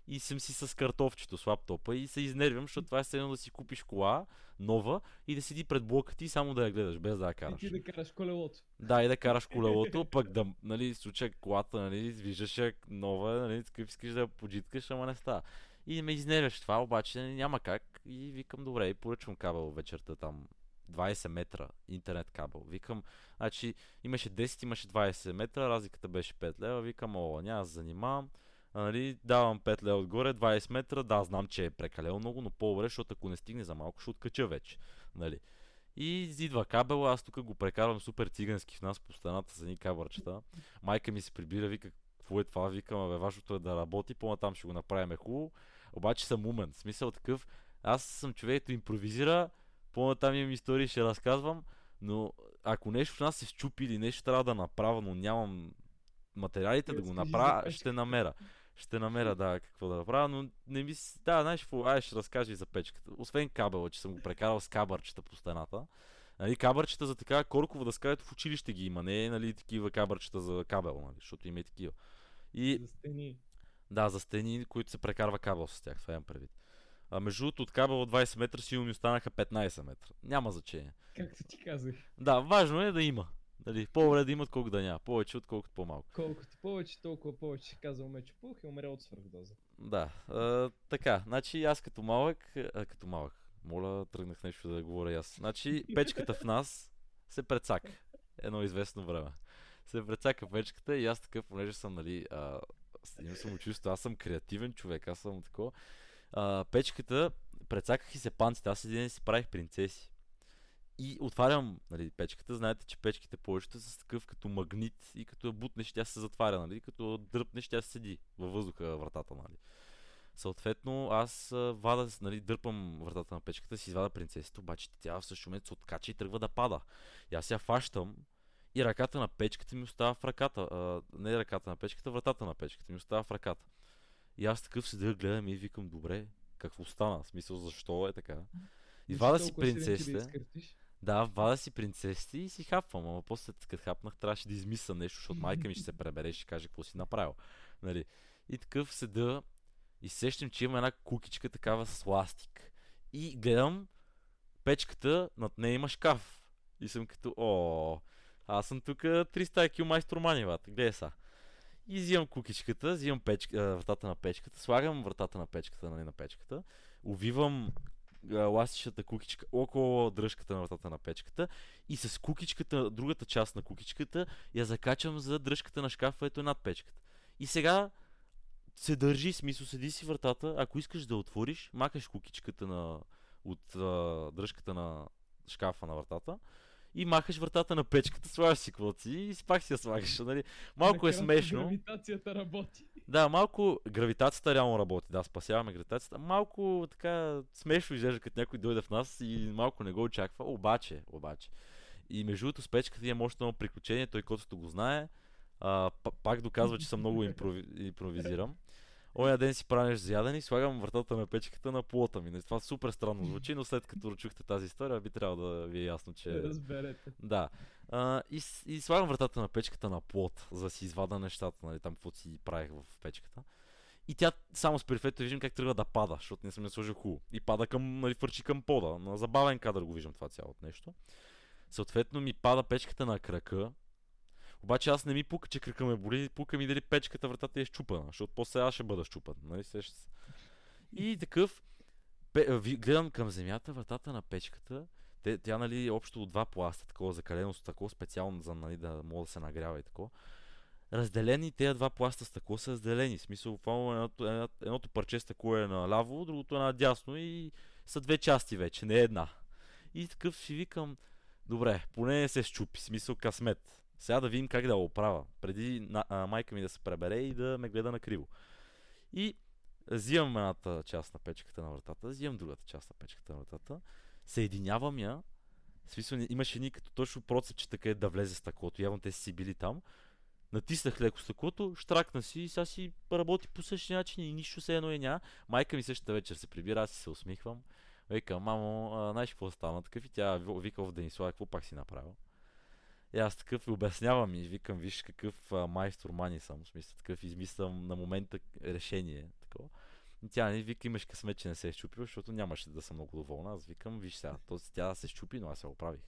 Speaker 1: И съм си с картофчето с лаптопа и се изнервям, защото това е все едно да си купиш кола нова и да седи пред блока ти и само да я гледаш, без да я
Speaker 2: И
Speaker 1: караш.
Speaker 2: ти да караш колелото.
Speaker 1: Да, и да караш колелото, пък да, нали, случай колата, нали, виждаш я нова, нали, такъв искаш да я поджиткаш, ама не става. И ме изнервяш това, обаче няма как. И викам, добре, и поръчвам кабел вечерта там 20 метра интернет кабел. Викам, значи имаше 10, имаше 20 метра, разликата беше 5 лева. Викам, о, няма да занимавам. А, нали, давам 5 лева отгоре, 20 метра, да, знам, че е прекалено много, но по-добре, защото ако не стигне за малко, ще откача вече. Нали. И идва кабел, аз тук го прекарвам супер цигански в нас по стената за едни кабърчета. Майка ми се прибира, вика, какво е това, викам, абе, важното е да работи, по-натам ще го направим хубаво. Обаче съм умен, в смисъл такъв, аз съм човек, който импровизира, по-натам имам истории, ще разказвам, но ако нещо в нас се щупи или нещо трябва да направя, но нямам материалите да го направя, ще намеря. Ще намеря, да, какво да направя, но не ми... Да, знаеш какво, ай ще разкажа и за печката. Освен кабела, че съм го прекарал с кабърчета по стената. Нали, кабърчета за така коркова дъска, ето в училище ги има, не е нали, такива кабърчета за кабел, нали, защото има и такива. И
Speaker 2: За стени.
Speaker 1: Да, за стени, които се прекарва кабел с тях, това имам предвид. А между другото, от кабел от 20 метра сигурно ми останаха 15 метра. Няма значение.
Speaker 2: Както ти казах.
Speaker 1: Да, важно е да има. Дали, по-добре да има, отколкото да няма. Повече, отколкото по-малко.
Speaker 2: Колкото повече, толкова повече. Казал Мечо Пух и умря от свръхдоза.
Speaker 1: Да, а, така, значи аз като малък, а, като малък, моля, тръгнах нещо да говоря аз. Значи, печката в нас се прецака. Едно известно време. Се прецака печката и аз такъв, понеже съм, нали, а, с- имам самочувство, аз съм креативен човек, аз съм такова. А, печката, прецаках и се панците, аз един си правих принцеси. И отварям нали, печката. Знаете, че печките повечето са с такъв като магнит и като я бутнеш, тя се затваря, нали? Като дръпнеш, тя седи във въздуха вратата, нали? Съответно, аз вада, нали, дърпам вратата на печката, си извада принцесата, обаче тя в същия момент се откача и тръгва да пада. И аз я фащам и ръката на печката ми остава в ръката. А, не ръката на печката, вратата на печката ми остава в ръката. И аз такъв седя, гледам и викам, добре, какво стана? В смисъл, защо е така? Извада си принцесите.
Speaker 2: Да
Speaker 1: вада си принцесите и си хапвам, ама после като хапнах трябваше да измисля нещо, защото майка ми ще се пребере и ще каже какво си направил. Нали? И такъв седа и сещам, че има една кукичка такава с ластик. И гледам печката, над нея има шкаф. И съм като, о, аз съм тук 300 IQ майстор манивата, гледай са. И взимам кукичката, взимам печ, а, вратата на печката, слагам вратата на печката, нали, на печката, увивам ластичната кукичка около дръжката на вратата на печката и с кукичката, другата част на кукичката, я закачам за дръжката на шкафа, ето е над печката. И сега се държи, смисъл, седи си вратата, ако искаш да отвориш, макаш кукичката на, от а, дръжката на шкафа на вратата и махаш вратата на печката, слагаш си каквото си и пак си я слагаш. Нали? Малко е смешно.
Speaker 2: Гравитацията работи.
Speaker 1: Да, малко гравитацията реално работи. Да, спасяваме гравитацията. Малко така смешно изглежда, като някой дойде в нас и малко не го очаква. Обаче, обаче. И между другото с печката имам още едно приключение, той който го знае. А, пак доказва, че съм много импрови... импровизирам. Оня ден си правиш за и слагам вратата на печката на плота ми. Това супер странно звучи, но след като чухте тази история, би трябвало да ви е ясно, че...
Speaker 2: Разберете.
Speaker 1: Да. А, и, и слагам вратата на печката на плот, за да си извада нещата, нали, там каквото си правих в печката. И тя само с периферията виждам как тръгва да пада, защото не съм я сложил хубаво. И пада към, нали, фърчи към пода. На забавен кадър го виждам това цялото нещо. Съответно ми пада печката на крака. Обаче аз не ми пука, че крака ме боли, пука ми дали печката вратата е щупана, защото после аз ще бъда щупан. Нали? И такъв, гледам към земята, вратата на печката. Те, тя, нали, е общо от два пласта, такова закалено с такова специално, за нали, да може да се нагрява и такова. Разделени, тези два пласта с тако са разделени. В смисъл, буквално едното, едно- едното парче с тако е наляво, другото е надясно и са две части вече, не една. И такъв си викам, добре, поне не се щупи, смисъл късмет. Сега да видим как да го оправя, преди на, а, майка ми да се пребере и да ме гледа на криво. И взимам едната част на печката на вратата, взимам другата част на печката на вратата, съединявам я, смисъл имаше ни като точно процепче така е да влезе стъклото, явно те си били там, натиснах леко стъклото, штракна си и сега си работи по същия начин и нищо се едно и няма. Майка ми същата вечер се прибира, аз си се усмихвам. Вика, мамо, знаеш какво стана? Такъв и тя ви- вика в Денислава, какво пак си направил? И аз такъв и обяснявам и викам, виж какъв а, майстор мани съм, в смисъл такъв измислям на момента решение. Такова. И тя ни вика, имаш късмет, че не се е щупил, защото нямаше да съм много доволна. Аз викам, виж сега, то, тя се щупи, но аз се оправих.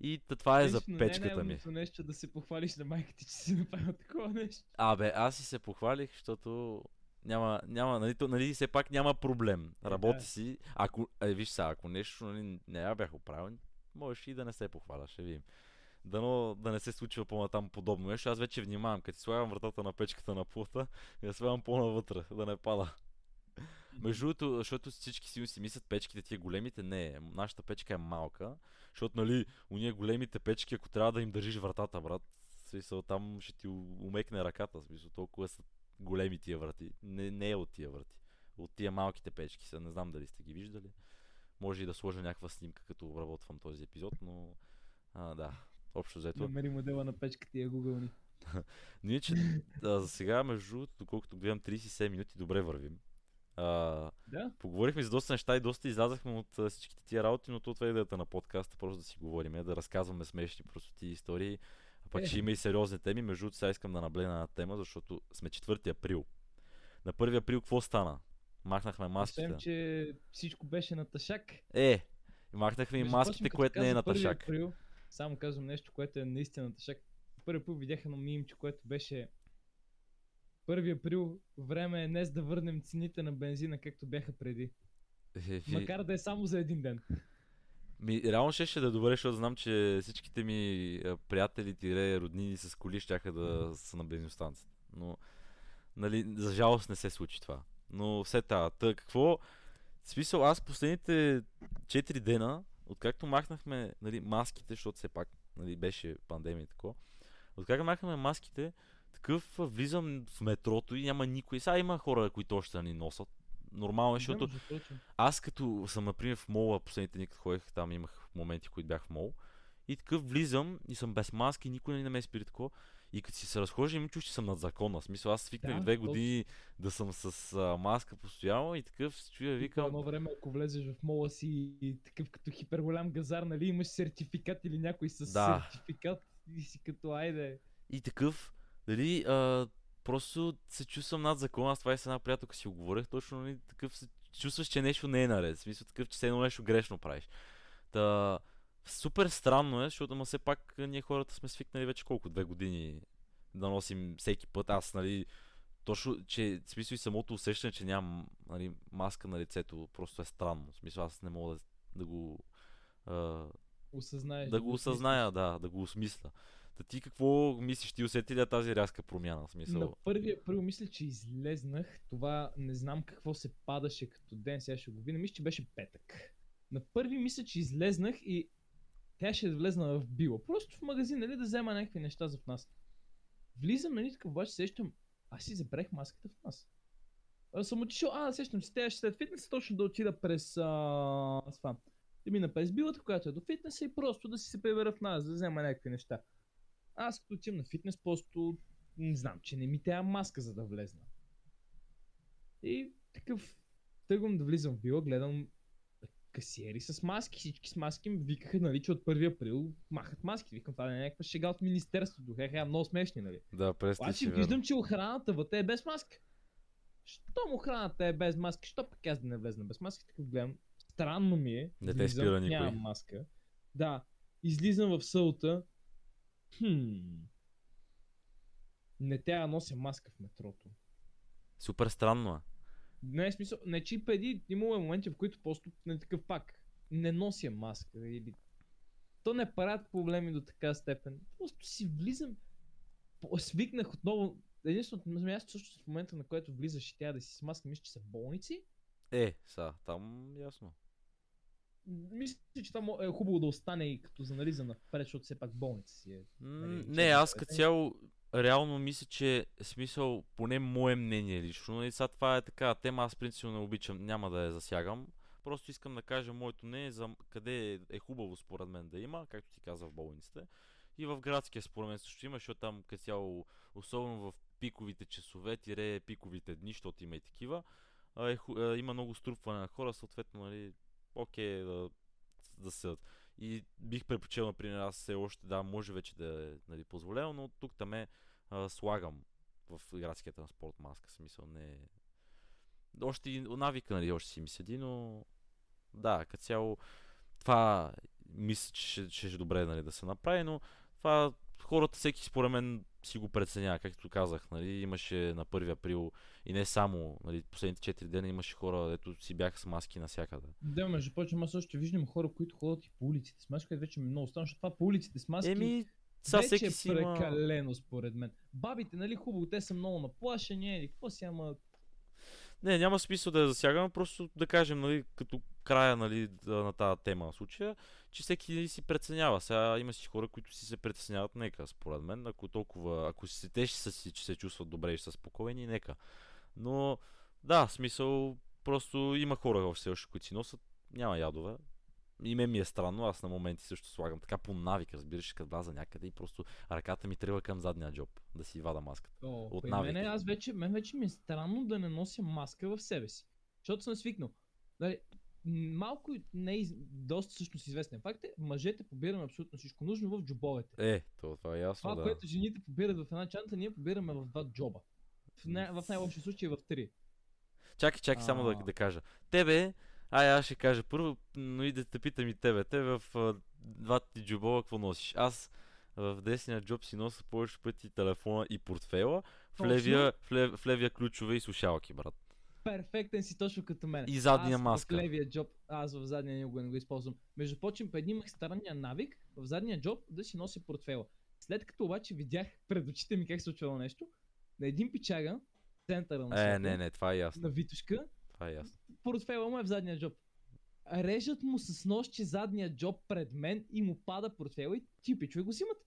Speaker 1: И това е за печката
Speaker 2: не е
Speaker 1: ми.
Speaker 2: нещо да се похвалиш на майка ти, че си направил такова нещо.
Speaker 1: Абе, аз си се похвалих, защото няма, няма, нали, то, нали, все пак няма проблем.
Speaker 2: Е,
Speaker 1: Работи
Speaker 2: да.
Speaker 1: си. Ако, е, виж сега, ако нещо нали, не я бях оправил, можеш и да не се похваля, ще видим. Дано да не се случва по-натам подобно нещо. Аз вече внимавам, като си слагам вратата на печката на плута, я слагам по-навътре, да не пада. Между другото, защото всички си си мислят печките тия големите, не, нашата печка е малка, защото нали, уния големите печки, ако трябва да им държиш вратата, брат, смисъл там ще ти у- умекне ръката, смисъл толкова са големи тия врати. Не, не е от тия врати. От тия малките печки са, не знам дали сте ги виждали. Може и да сложа някаква снимка, като обработвам този епизод, но а, да, общо взето.
Speaker 2: Намери модела на печката и я гугълни.
Speaker 1: Ние, че а, за сега, между другото, доколкото гледам 37 минути, добре вървим. А,
Speaker 2: Да?
Speaker 1: Поговорихме за доста неща и доста излязахме от а, всичките тия работи, но то това е идеята на подкаста, просто да си говорим, да разказваме смешни простоти истории. А пък
Speaker 2: Е.
Speaker 1: ще има и сериозни теми. Между другото, сега искам да наблегна на тема, защото сме 4 април. На 1 април какво стана? Махнахме маските.
Speaker 2: Освен, че всичко беше на тъшак.
Speaker 1: Е, махнахме и маските, което не е на
Speaker 2: 1
Speaker 1: тъшак.
Speaker 2: Април, само казвам нещо, което е наистина тъшак. Първи път видях едно мимче, което беше 1 април, време е днес да върнем цените на бензина, както бяха преди.
Speaker 1: Е,
Speaker 2: Макар да е само за един ден.
Speaker 1: Ми, реално ще, ще да е добре, защото знам, че всичките ми приятели, тире, роднини с коли щяха да са на бензиностанцията. Но, нали, за жалост не се случи това. Но все та, какво? В смисъл, аз последните 4 дена, откакто махнахме нали, маските, защото все пак нали, беше пандемия и такова, откакто махнахме маските, такъв влизам в метрото и няма никой. Сега има хора, които още ни носят. Нормално е, защото аз като съм, например, в мола, последните дни, като ходех, там имах моменти, които бях в мол. И такъв влизам и съм без маски, никой не ме спира такова. И като си се разхожда, им чуш, че съм над закона. В смисъл, аз свикнах
Speaker 2: Да,
Speaker 1: две
Speaker 2: точно.
Speaker 1: години да съм с а, маска постоянно и такъв се чуя, викам.
Speaker 2: едно време, ако влезеш в мола си и такъв като хиперголям газар, нали, имаш сертификат или някой с
Speaker 1: Да.
Speaker 2: сертификат и си като айде.
Speaker 1: И такъв, дали, а, просто се чувствам над закона. Аз това и с една приятелка си оговорих. Точно, нали, такъв се чувстваш, че нещо не е наред. В смисъл такъв, че все едно нещо грешно правиш. Та, супер странно е, защото ма все пак ние хората сме свикнали вече колко, две години да носим всеки път. Аз, нали, точно, че в смисъл и самото усещане, че нямам нали, маска на лицето, просто е странно. В смисъл аз не мога да, да го а,
Speaker 2: Осъзнаеш.
Speaker 1: да го осъзная, да, да го осмисля. Та ти какво мислиш? Ти усети ли я тази рязка промяна? В
Speaker 2: На
Speaker 1: смисъл?
Speaker 2: 1 април мисля, че излезнах. Това не знам какво се падаше като ден, сега ще го видя. Мисля, че беше петък. На първи мисля, че излезнах и тя ще е влезна в била. Просто в магазин, нали, да взема някакви неща за в нас. Влизам, нали, така обаче сещам, аз си забрех маската в нас. А, съм отишъл, а, сещам се, тя ще след фитнес точно да отида през а, това. Да мина през билата, която е до фитнеса и просто да си се прибера в нас, да взема някакви неща. Аз като отивам на фитнес, просто не знам, че не ми трябва маска за да влезна. И такъв тръгвам да влизам в била, гледам касиери с маски, всички с маски ми викаха, нали, че от 1 април махат маски. Викам, това не е някаква шега от министерството. Хе, много смешни, нали.
Speaker 1: Да, прести
Speaker 2: Обаче виждам, че охраната вътре е без маска. Щом охраната е без маски, що пък аз да не влезна без маски, така гледам. Странно ми е.
Speaker 1: Не те спира никой.
Speaker 2: Нямам маска. Да, излизам в сълта. Хм. Не трябва да нося маска в метрото.
Speaker 1: Супер странно е.
Speaker 2: Не е смисъл, не че и преди имало моменти, в които просто не такъв пак не нося маска или то не правят проблеми до така степен. Просто си влизам, свикнах отново, единственото място също в момента, на което влизаш и тя да си с маска, мисля, че са болници.
Speaker 1: Е, са, там ясно.
Speaker 2: Мисля, че там е хубаво да остане и като за нали за напред, защото все пак болница си е. Нали,
Speaker 1: не, аз като
Speaker 2: заведение.
Speaker 1: цяло реално мисля, че смисъл, поне мое мнение лично, нали, сега това е така тема, аз принципно не обичам, няма да я засягам. Просто искам да кажа моето мнение за къде е, е хубаво според мен да има, както ти каза в болниците. И в градския според мен също има, защото там като цяло, особено в пиковите часове, тире пиковите дни, защото има и такива, е, а, има много струпване на хора, съответно, нали, окей е да, да седат. И бих предпочел, например, аз все още, да, може вече да е нали, позволено, но тук там е а, слагам в градския транспорт маска, смисъл не е... Още и навика, нали, още си ми седи, но да, като цяло това мисля, че ще, ще е добре нали, да се направи, но това хората всеки според мен си го преценява, както казах, нали, имаше на 1 април и не само, нали, последните 4 дена имаше хора, дето си бяха с маски навсякъде.
Speaker 2: Да, между прочим, аз също виждам хора, които ходят и по улиците с маски, вече ми е много странно, защото това по улиците с маски
Speaker 1: Еми, сега
Speaker 2: вече
Speaker 1: всеки
Speaker 2: е
Speaker 1: си има...
Speaker 2: прекалено според мен. Бабите, нали, хубаво, те са много наплашени, или какво си, ама
Speaker 1: Не, няма смисъл да я засягаме, просто да кажем, нали, като края нали, на тази тема в случая, че всеки си преценява. Сега има си хора, които си се притесняват, нека, според мен, ако толкова, ако си, те ще си, че се чувстват добре и са спокойни, нека. Но, да, смисъл, просто има хора все още, които си носят, няма ядове. И мен ми е странно, аз на моменти също слагам така по навик, разбираш, като вляза някъде и просто ръката ми тръгва към задния джоб, да си вада маската.
Speaker 2: О,
Speaker 1: От навик.
Speaker 2: мене, аз вече, мен вече ми е странно да не нося маска в себе си. Защото съм свикнал. М, малко не е доста всъщност известен факт е, мъжете побираме абсолютно всичко нужно в джобовете.
Speaker 1: Е, то, това е ясно,
Speaker 2: Това,
Speaker 1: да.
Speaker 2: което жените побират в една чанта, ние побираме в два джоба. В, най- в най-лошия случай в три.
Speaker 1: Чакай, чакай само да, да кажа. Тебе, ай аз ще кажа първо, но и да те питам и тебе. Тебе в а, двата ти джобова какво носиш? Аз в десния джоб си нося повече пъти телефона и портфела, в левия, в, лев, в левия ключове и слушалки, брат.
Speaker 2: Перфектен си точно като мен.
Speaker 1: И задния
Speaker 2: аз
Speaker 1: маска.
Speaker 2: в левия джоб, аз в задния никога не го използвам. Между прочим, имах странния навик в задния джоб да си нося портфела. След като обаче видях пред очите ми как се случвало нещо, на един пичага, центъра на
Speaker 1: Е, не, не, това е ясно.
Speaker 2: на Витушка,
Speaker 1: Това е ясно.
Speaker 2: Портфела му е в задния джоб. Режат му с нощче задния джоб пред мен и му пада портфела и ти пичове го взимат.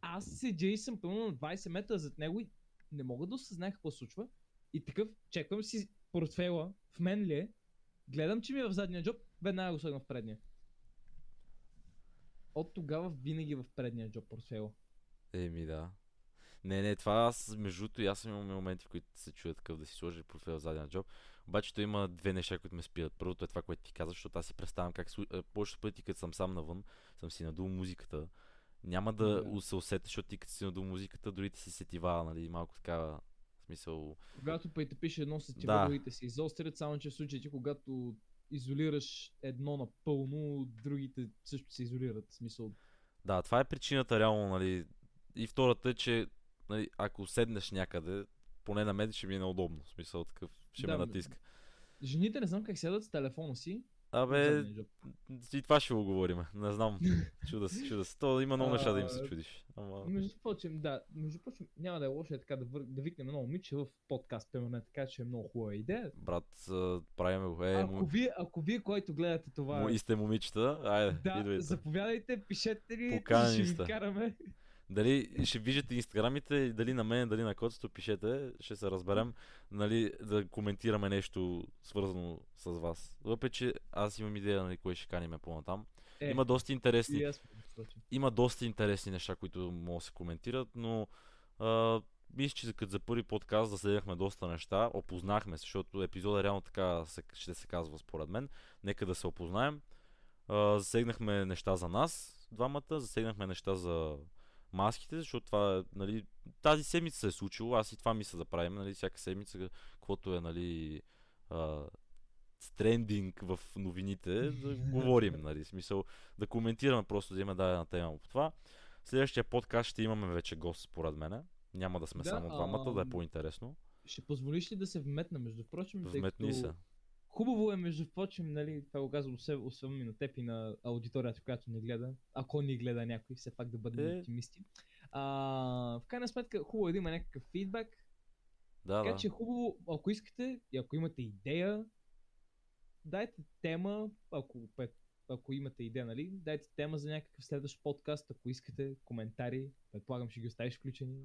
Speaker 2: Аз седя и съм пълно на 20 метра зад него и не мога да осъзная какво случва. И такъв, чеквам си портфела, в мен ли е, гледам, че ми е в задния джоб, веднага го слагам в предния. От тогава винаги в предния джоб портфела.
Speaker 1: Еми да. Не, не, това аз, между другото, аз съм имал моменти, в които се чуя такъв да си сложи портфел в задния джоб. Обаче той има две неща, които ме спират. Първото е това, което ти каза, защото аз си представям как слу- е, повечето пъти, като съм сам навън, съм си надул музиката. Няма да
Speaker 2: Да.
Speaker 1: се усетя, защото ти като си надул музиката, дори ти си сетива, нали, малко така, смисъл...
Speaker 2: Когато те пише едно с
Speaker 1: Да.
Speaker 2: другите се изострят, само че в случаите, когато изолираш едно напълно, другите също се изолират. Смисъл,
Speaker 1: Да, това е причината реално, нали. И втората е, че нали, ако седнеш някъде, поне на мен ще ми е неудобно. В смисъл такъв, ще
Speaker 2: Да,
Speaker 1: ме натиска.
Speaker 2: жените не знам как седат с телефона си.
Speaker 1: Абе,
Speaker 2: джоб.
Speaker 1: и това ще го говорим. Не знам. Чуда се, чуда се. То има много неща да им се чудиш. Ама...
Speaker 2: Между прочим, да, между прочим, няма да е лошо е така да, вър... да викнем едно момиче в подкаст, примерно, така че е много хубава идея.
Speaker 1: Брат, а, правиме го. Е,
Speaker 2: ако,
Speaker 1: му...
Speaker 2: вие, ако вие, който гледате това,
Speaker 1: му... и сте момичета, айде,
Speaker 2: да,
Speaker 1: идвайте.
Speaker 2: заповядайте, пишете ли,
Speaker 1: Поканени
Speaker 2: ще ви караме.
Speaker 1: Дали ще виждате инстаграмите, дали на мен, дали на котството, пишете, ще се разберем, нали, да коментираме нещо свързано с вас. Въпреки, че аз имам идея, нали, кое ще каниме по-натам.
Speaker 2: Е,
Speaker 1: Има доста интересни
Speaker 2: аз
Speaker 1: има доста интересни неща, които могат да се коментират, но а, мисля, че като за първи подкаст заседнахме доста неща, опознахме се, защото епизода реално така се, ще се казва според мен. Нека да се опознаем. А, засегнахме неща за нас, двамата, засегнахме неща за маските, защото това, нали, тази седмица се е случило, аз и това мисля да правим, нали, всяка седмица, каквото е, нали, а, трендинг в новините, да говорим, нали, смисъл да коментираме просто да има дадена тема по това. Следващия подкаст ще имаме вече гост, според мен. Няма да сме
Speaker 2: Да,
Speaker 1: само двамата, да е по-интересно.
Speaker 2: Ще позволиш ли да се вметна, между прочим, тъй
Speaker 1: Вметни
Speaker 2: като
Speaker 1: се.
Speaker 2: Хубаво е, между прочим, нали, това го казвам освен, освен и на теб и на аудиторията, която ни гледа, ако ни гледа някой, все пак да бъдем
Speaker 1: Е.
Speaker 2: оптимисти. А, в крайна сметка, хубаво е да има някакъв фидбак,
Speaker 1: Да,
Speaker 2: така
Speaker 1: да.
Speaker 2: че хубаво, ако искате и ако имате идея, дайте тема, ако, ако имате идея, нали, дайте тема за някакъв следващ подкаст, ако искате, коментари, предполагам ще ги оставиш включени.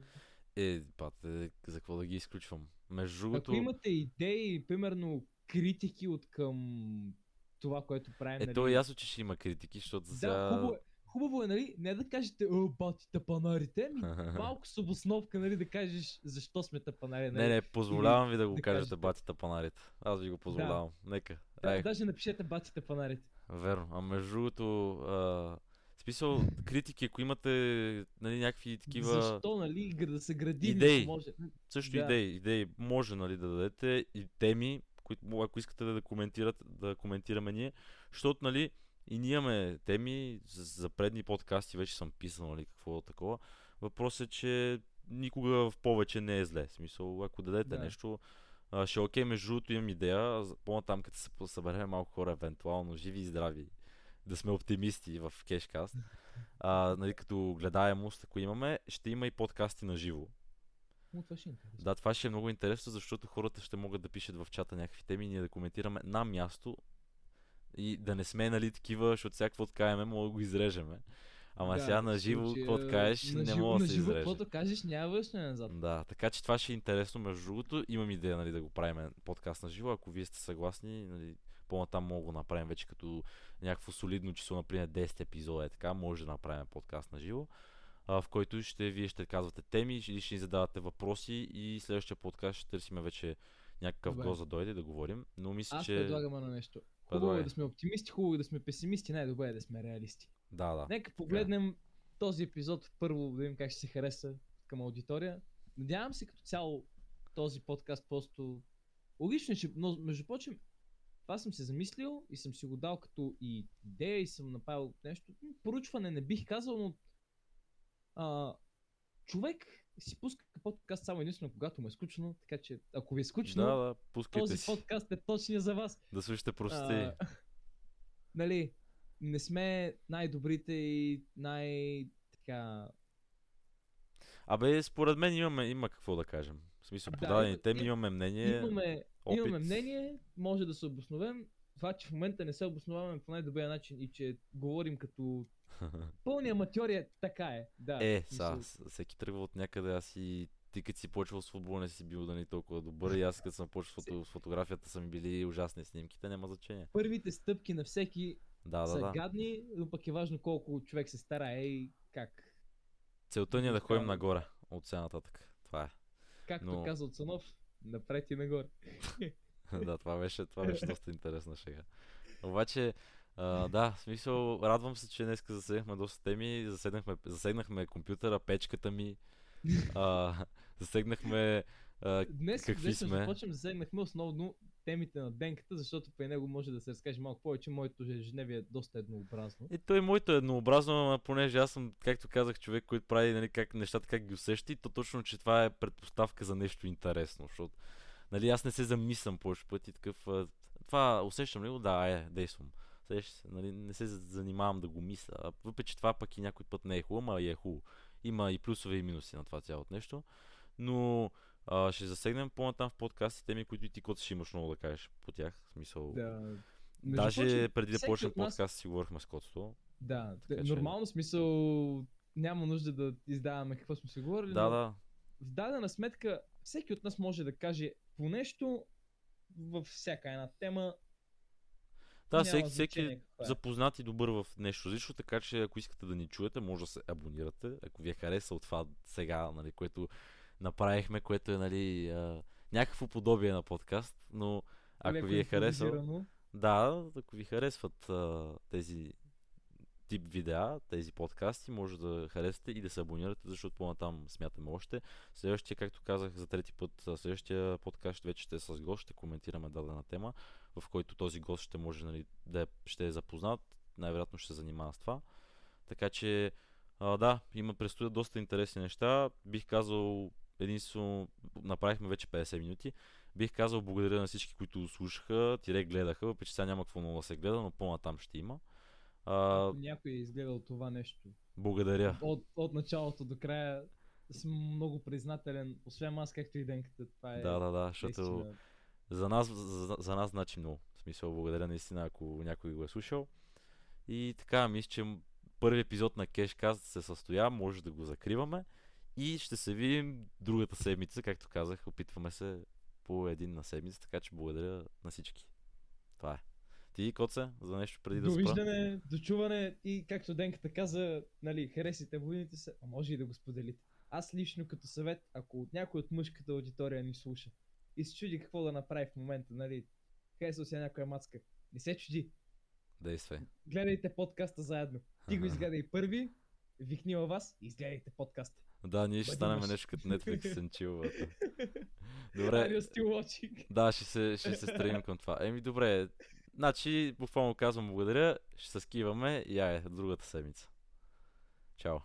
Speaker 1: Е, пате, за какво да ги изключвам? Между
Speaker 2: Ако
Speaker 1: другото,
Speaker 2: имате идеи, примерно критики от към това, което правим,
Speaker 1: е,
Speaker 2: нали,
Speaker 1: то е ясно, че ще има критики, защото за сега...
Speaker 2: Да, хубаво е. Хубаво е, нали, не да кажете, о, бати тапанарите, ми малко с обосновка, нали, да кажеш защо сме тапанари. Нали?
Speaker 1: Не, не, позволявам ви да го
Speaker 2: да
Speaker 1: кажете,
Speaker 2: кажете.
Speaker 1: батите панарите. Аз ви го позволявам. Нека.
Speaker 2: Да,
Speaker 1: Ай,
Speaker 2: даже напишете бати тапанарите.
Speaker 1: верно. А между другото, а, смисъл, критики, ако имате нали, някакви такива...
Speaker 2: Защо, нали, да се гради,
Speaker 1: Идеи.
Speaker 2: може.
Speaker 1: Също
Speaker 2: Да.
Speaker 1: идеи, идеи може нали, да дадете и теми, които, ако искате да, да коментират, да коментираме ние, защото нали, и ние имаме теми за, за предни подкасти, вече съм писал нали, какво такова. Въпросът е, че никога в повече не е зле. В смисъл, ако дадете
Speaker 2: Да.
Speaker 1: нещо, ще е окей, между другото имам идея, по-натам като се съберем малко хора, евентуално живи и здрави, да сме оптимисти в Кешкаст. А, нали, като гледаемост, ако имаме, ще има и подкасти на живо.
Speaker 2: О, това ще е интересно.
Speaker 1: Да, това ще е много интересно, защото хората ще могат да пишат в чата някакви теми и ние да коментираме на място и да не сме нали такива, защото всяко откаеме, мога да го изрежеме. Ама
Speaker 2: Да,
Speaker 1: сега на живо, какво кажеш,
Speaker 2: на
Speaker 1: не
Speaker 2: живо-
Speaker 1: мога да се
Speaker 2: живо,
Speaker 1: изреже.
Speaker 2: каквото кажеш, няма връщане назад.
Speaker 1: Да, така че това ще е интересно. Между другото, имам идея нали, да го правим подкаст на живо. Ако вие сте съгласни, нали, по-натам мога да го направим вече като някакво солидно число, например 10 епизода е така, може да направим подкаст на живо, в който ще, вие ще казвате теми или ще ни задавате въпроси и следващия подкаст ще търсиме вече някакъв гост да дойде да говорим. Но мисля,
Speaker 2: Аз
Speaker 1: че...
Speaker 2: предлагам едно нещо. Хубаво
Speaker 1: Предлагай.
Speaker 2: е да сме оптимисти, хубаво е да сме песимисти, най-добре е да сме реалисти.
Speaker 1: Да, да.
Speaker 2: Нека погледнем този епизод първо, да видим как ще се хареса към аудитория. Надявам се като цяло този подкаст просто логично, е, че, но между прочим, това съм се замислил и съм си го дал като и идея и съм направил нещо. Поручване не бих казал, но а, човек си пуска подкаст само единствено когато му е скучно, така че ако ви е скучно,
Speaker 1: Да, да, пускайте
Speaker 2: този
Speaker 1: си.
Speaker 2: подкаст е точния за вас.
Speaker 1: Да слушате прости.
Speaker 2: А, нали, не сме най-добрите и най- така
Speaker 1: Абе, според мен имаме, има какво да кажем. В смисъл,
Speaker 2: Да,
Speaker 1: по дадени
Speaker 2: има-
Speaker 1: теми
Speaker 2: им-
Speaker 1: имаме мнение.
Speaker 2: Имаме,
Speaker 1: опит.
Speaker 2: имаме мнение, може да се обосновем. Това, че в момента не се обосноваваме по най-добрия начин и че говорим като пълни аматьори, е, така е. Да,
Speaker 1: Е,
Speaker 2: в смисъл,
Speaker 1: сега, с- всеки тръгва от някъде, аз и ти като си почвал с футбол не си бил да ни толкова добър и аз като съм почвал с фото, с фотографията са ми били ужасни снимките, няма значение.
Speaker 2: Първите стъпки на всеки
Speaker 1: Да,
Speaker 2: са
Speaker 1: да, да.
Speaker 2: гадни, но пък е важно колко човек се старае и как.
Speaker 1: Целта ни е да ходим нагоре от сега нататък. Това е.
Speaker 2: Както
Speaker 1: Но-
Speaker 2: каза Цанов, напред и нагоре.
Speaker 1: да, това беше, това беше доста интересна шега. Обаче, а, да, в смисъл, радвам се, че днес засегнахме доста теми, засегнахме, засегнахме компютъра, печката ми, а, засегнахме а,
Speaker 2: Днес,
Speaker 1: Какви
Speaker 2: днес
Speaker 1: сме?
Speaker 2: прочим, засегнахме основно темите на Денката, защото при него може да се разкаже малко повече. Моето ежедневие е доста еднообразно.
Speaker 1: И той моето е еднообразно, ама понеже аз съм, както казах, човек, който прави нали, как, нещата как ги усеща и то точно, че това е предпоставка за нещо интересно, защото нали, аз не се замислям повече пъти такъв. а, Това усещам ли го? Да, е, действам. Сещаш се, нали, не се за- занимавам да го мисля. А въпреки, че това пък и някой път не е хубаво, и е хубаво. Има и плюсове и минуси на това цялото нещо. Но а, ще засегнем по-натам в подкасти теми, които и ти кот ще имаш много да кажеш по тях. В смисъл.
Speaker 2: Да. Между
Speaker 1: Даже
Speaker 2: прочим,
Speaker 1: преди да почнем
Speaker 2: нас-
Speaker 1: подкаст си говорихме с котството.
Speaker 2: Да,
Speaker 1: Така
Speaker 2: т-
Speaker 1: че-
Speaker 2: нормално смисъл няма нужда да издаваме какво сме си говорили.
Speaker 1: Да,
Speaker 2: но
Speaker 1: да.
Speaker 2: В дадена сметка, всеки от нас може да каже по нещо във всяка една тема.
Speaker 1: Да, всеки, всеки
Speaker 2: е.
Speaker 1: запознат и добър в нещо различно, така че ако искате да ни чуете, може да се абонирате. Ако ви е харесал това сега, нали, което направихме, което е нали, а, някакво подобие на подкаст, но ако
Speaker 2: Леко
Speaker 1: ви е харесал,
Speaker 2: импровизирано.
Speaker 1: да, ако ви харесват а, тези тип видеа, тези подкасти, може да харесате и да се абонирате, защото по-натам смятаме още. Следващия, както казах за трети път, следващия подкаст вече ще е с гост, ще коментираме дадена тема, в който този гост ще може нали, да е, ще е запознат, най-вероятно ще се занимава с това. Така че, а, да, има предстоят доста интересни неща. Бих казал, единствено, направихме вече 50 минути. Бих казал благодаря на всички, които слушаха, тире гледаха, въпреки че сега няма какво много да се гледа, но по-натам ще има. А,
Speaker 2: Ако някой е изгледал това нещо
Speaker 1: благодаря.
Speaker 2: от, от началото до края, съм много признателен. Освен аз, както и Денката. Това е
Speaker 1: Да, да, да, защото за нас, за, за нас значи много. В смисъл, благодаря наистина, ако някой го е слушал. И така, мисля, че първи епизод на Cashcast се състоя, може да го закриваме. И ще се видим другата седмица, както казах, опитваме се по един на седмица, така че благодаря на всички. Това е. Ти, Коце, за нещо преди да спра?
Speaker 2: Довиждане, дочуване и както Денката каза, нали, харесите войните се, а може и да го споделите. Аз лично като съвет, ако от някой от мъжката аудитория ни слуша и се чуди какво да направи в момента, нали, харесва се някоя мацка, не се чуди,
Speaker 1: Действай.
Speaker 2: гледайте подкаста заедно. Ти го изгледай първи, викни във вас и изгледайте подкаста.
Speaker 1: Да, ние ще станем
Speaker 2: мъж.
Speaker 1: нещо като Netflix and chill. Добре. Да, ще се, ще се стремим към това. Еми, добре. Значи, буквално казвам благодаря, ще се скиваме и ай, другата седмица. Чао.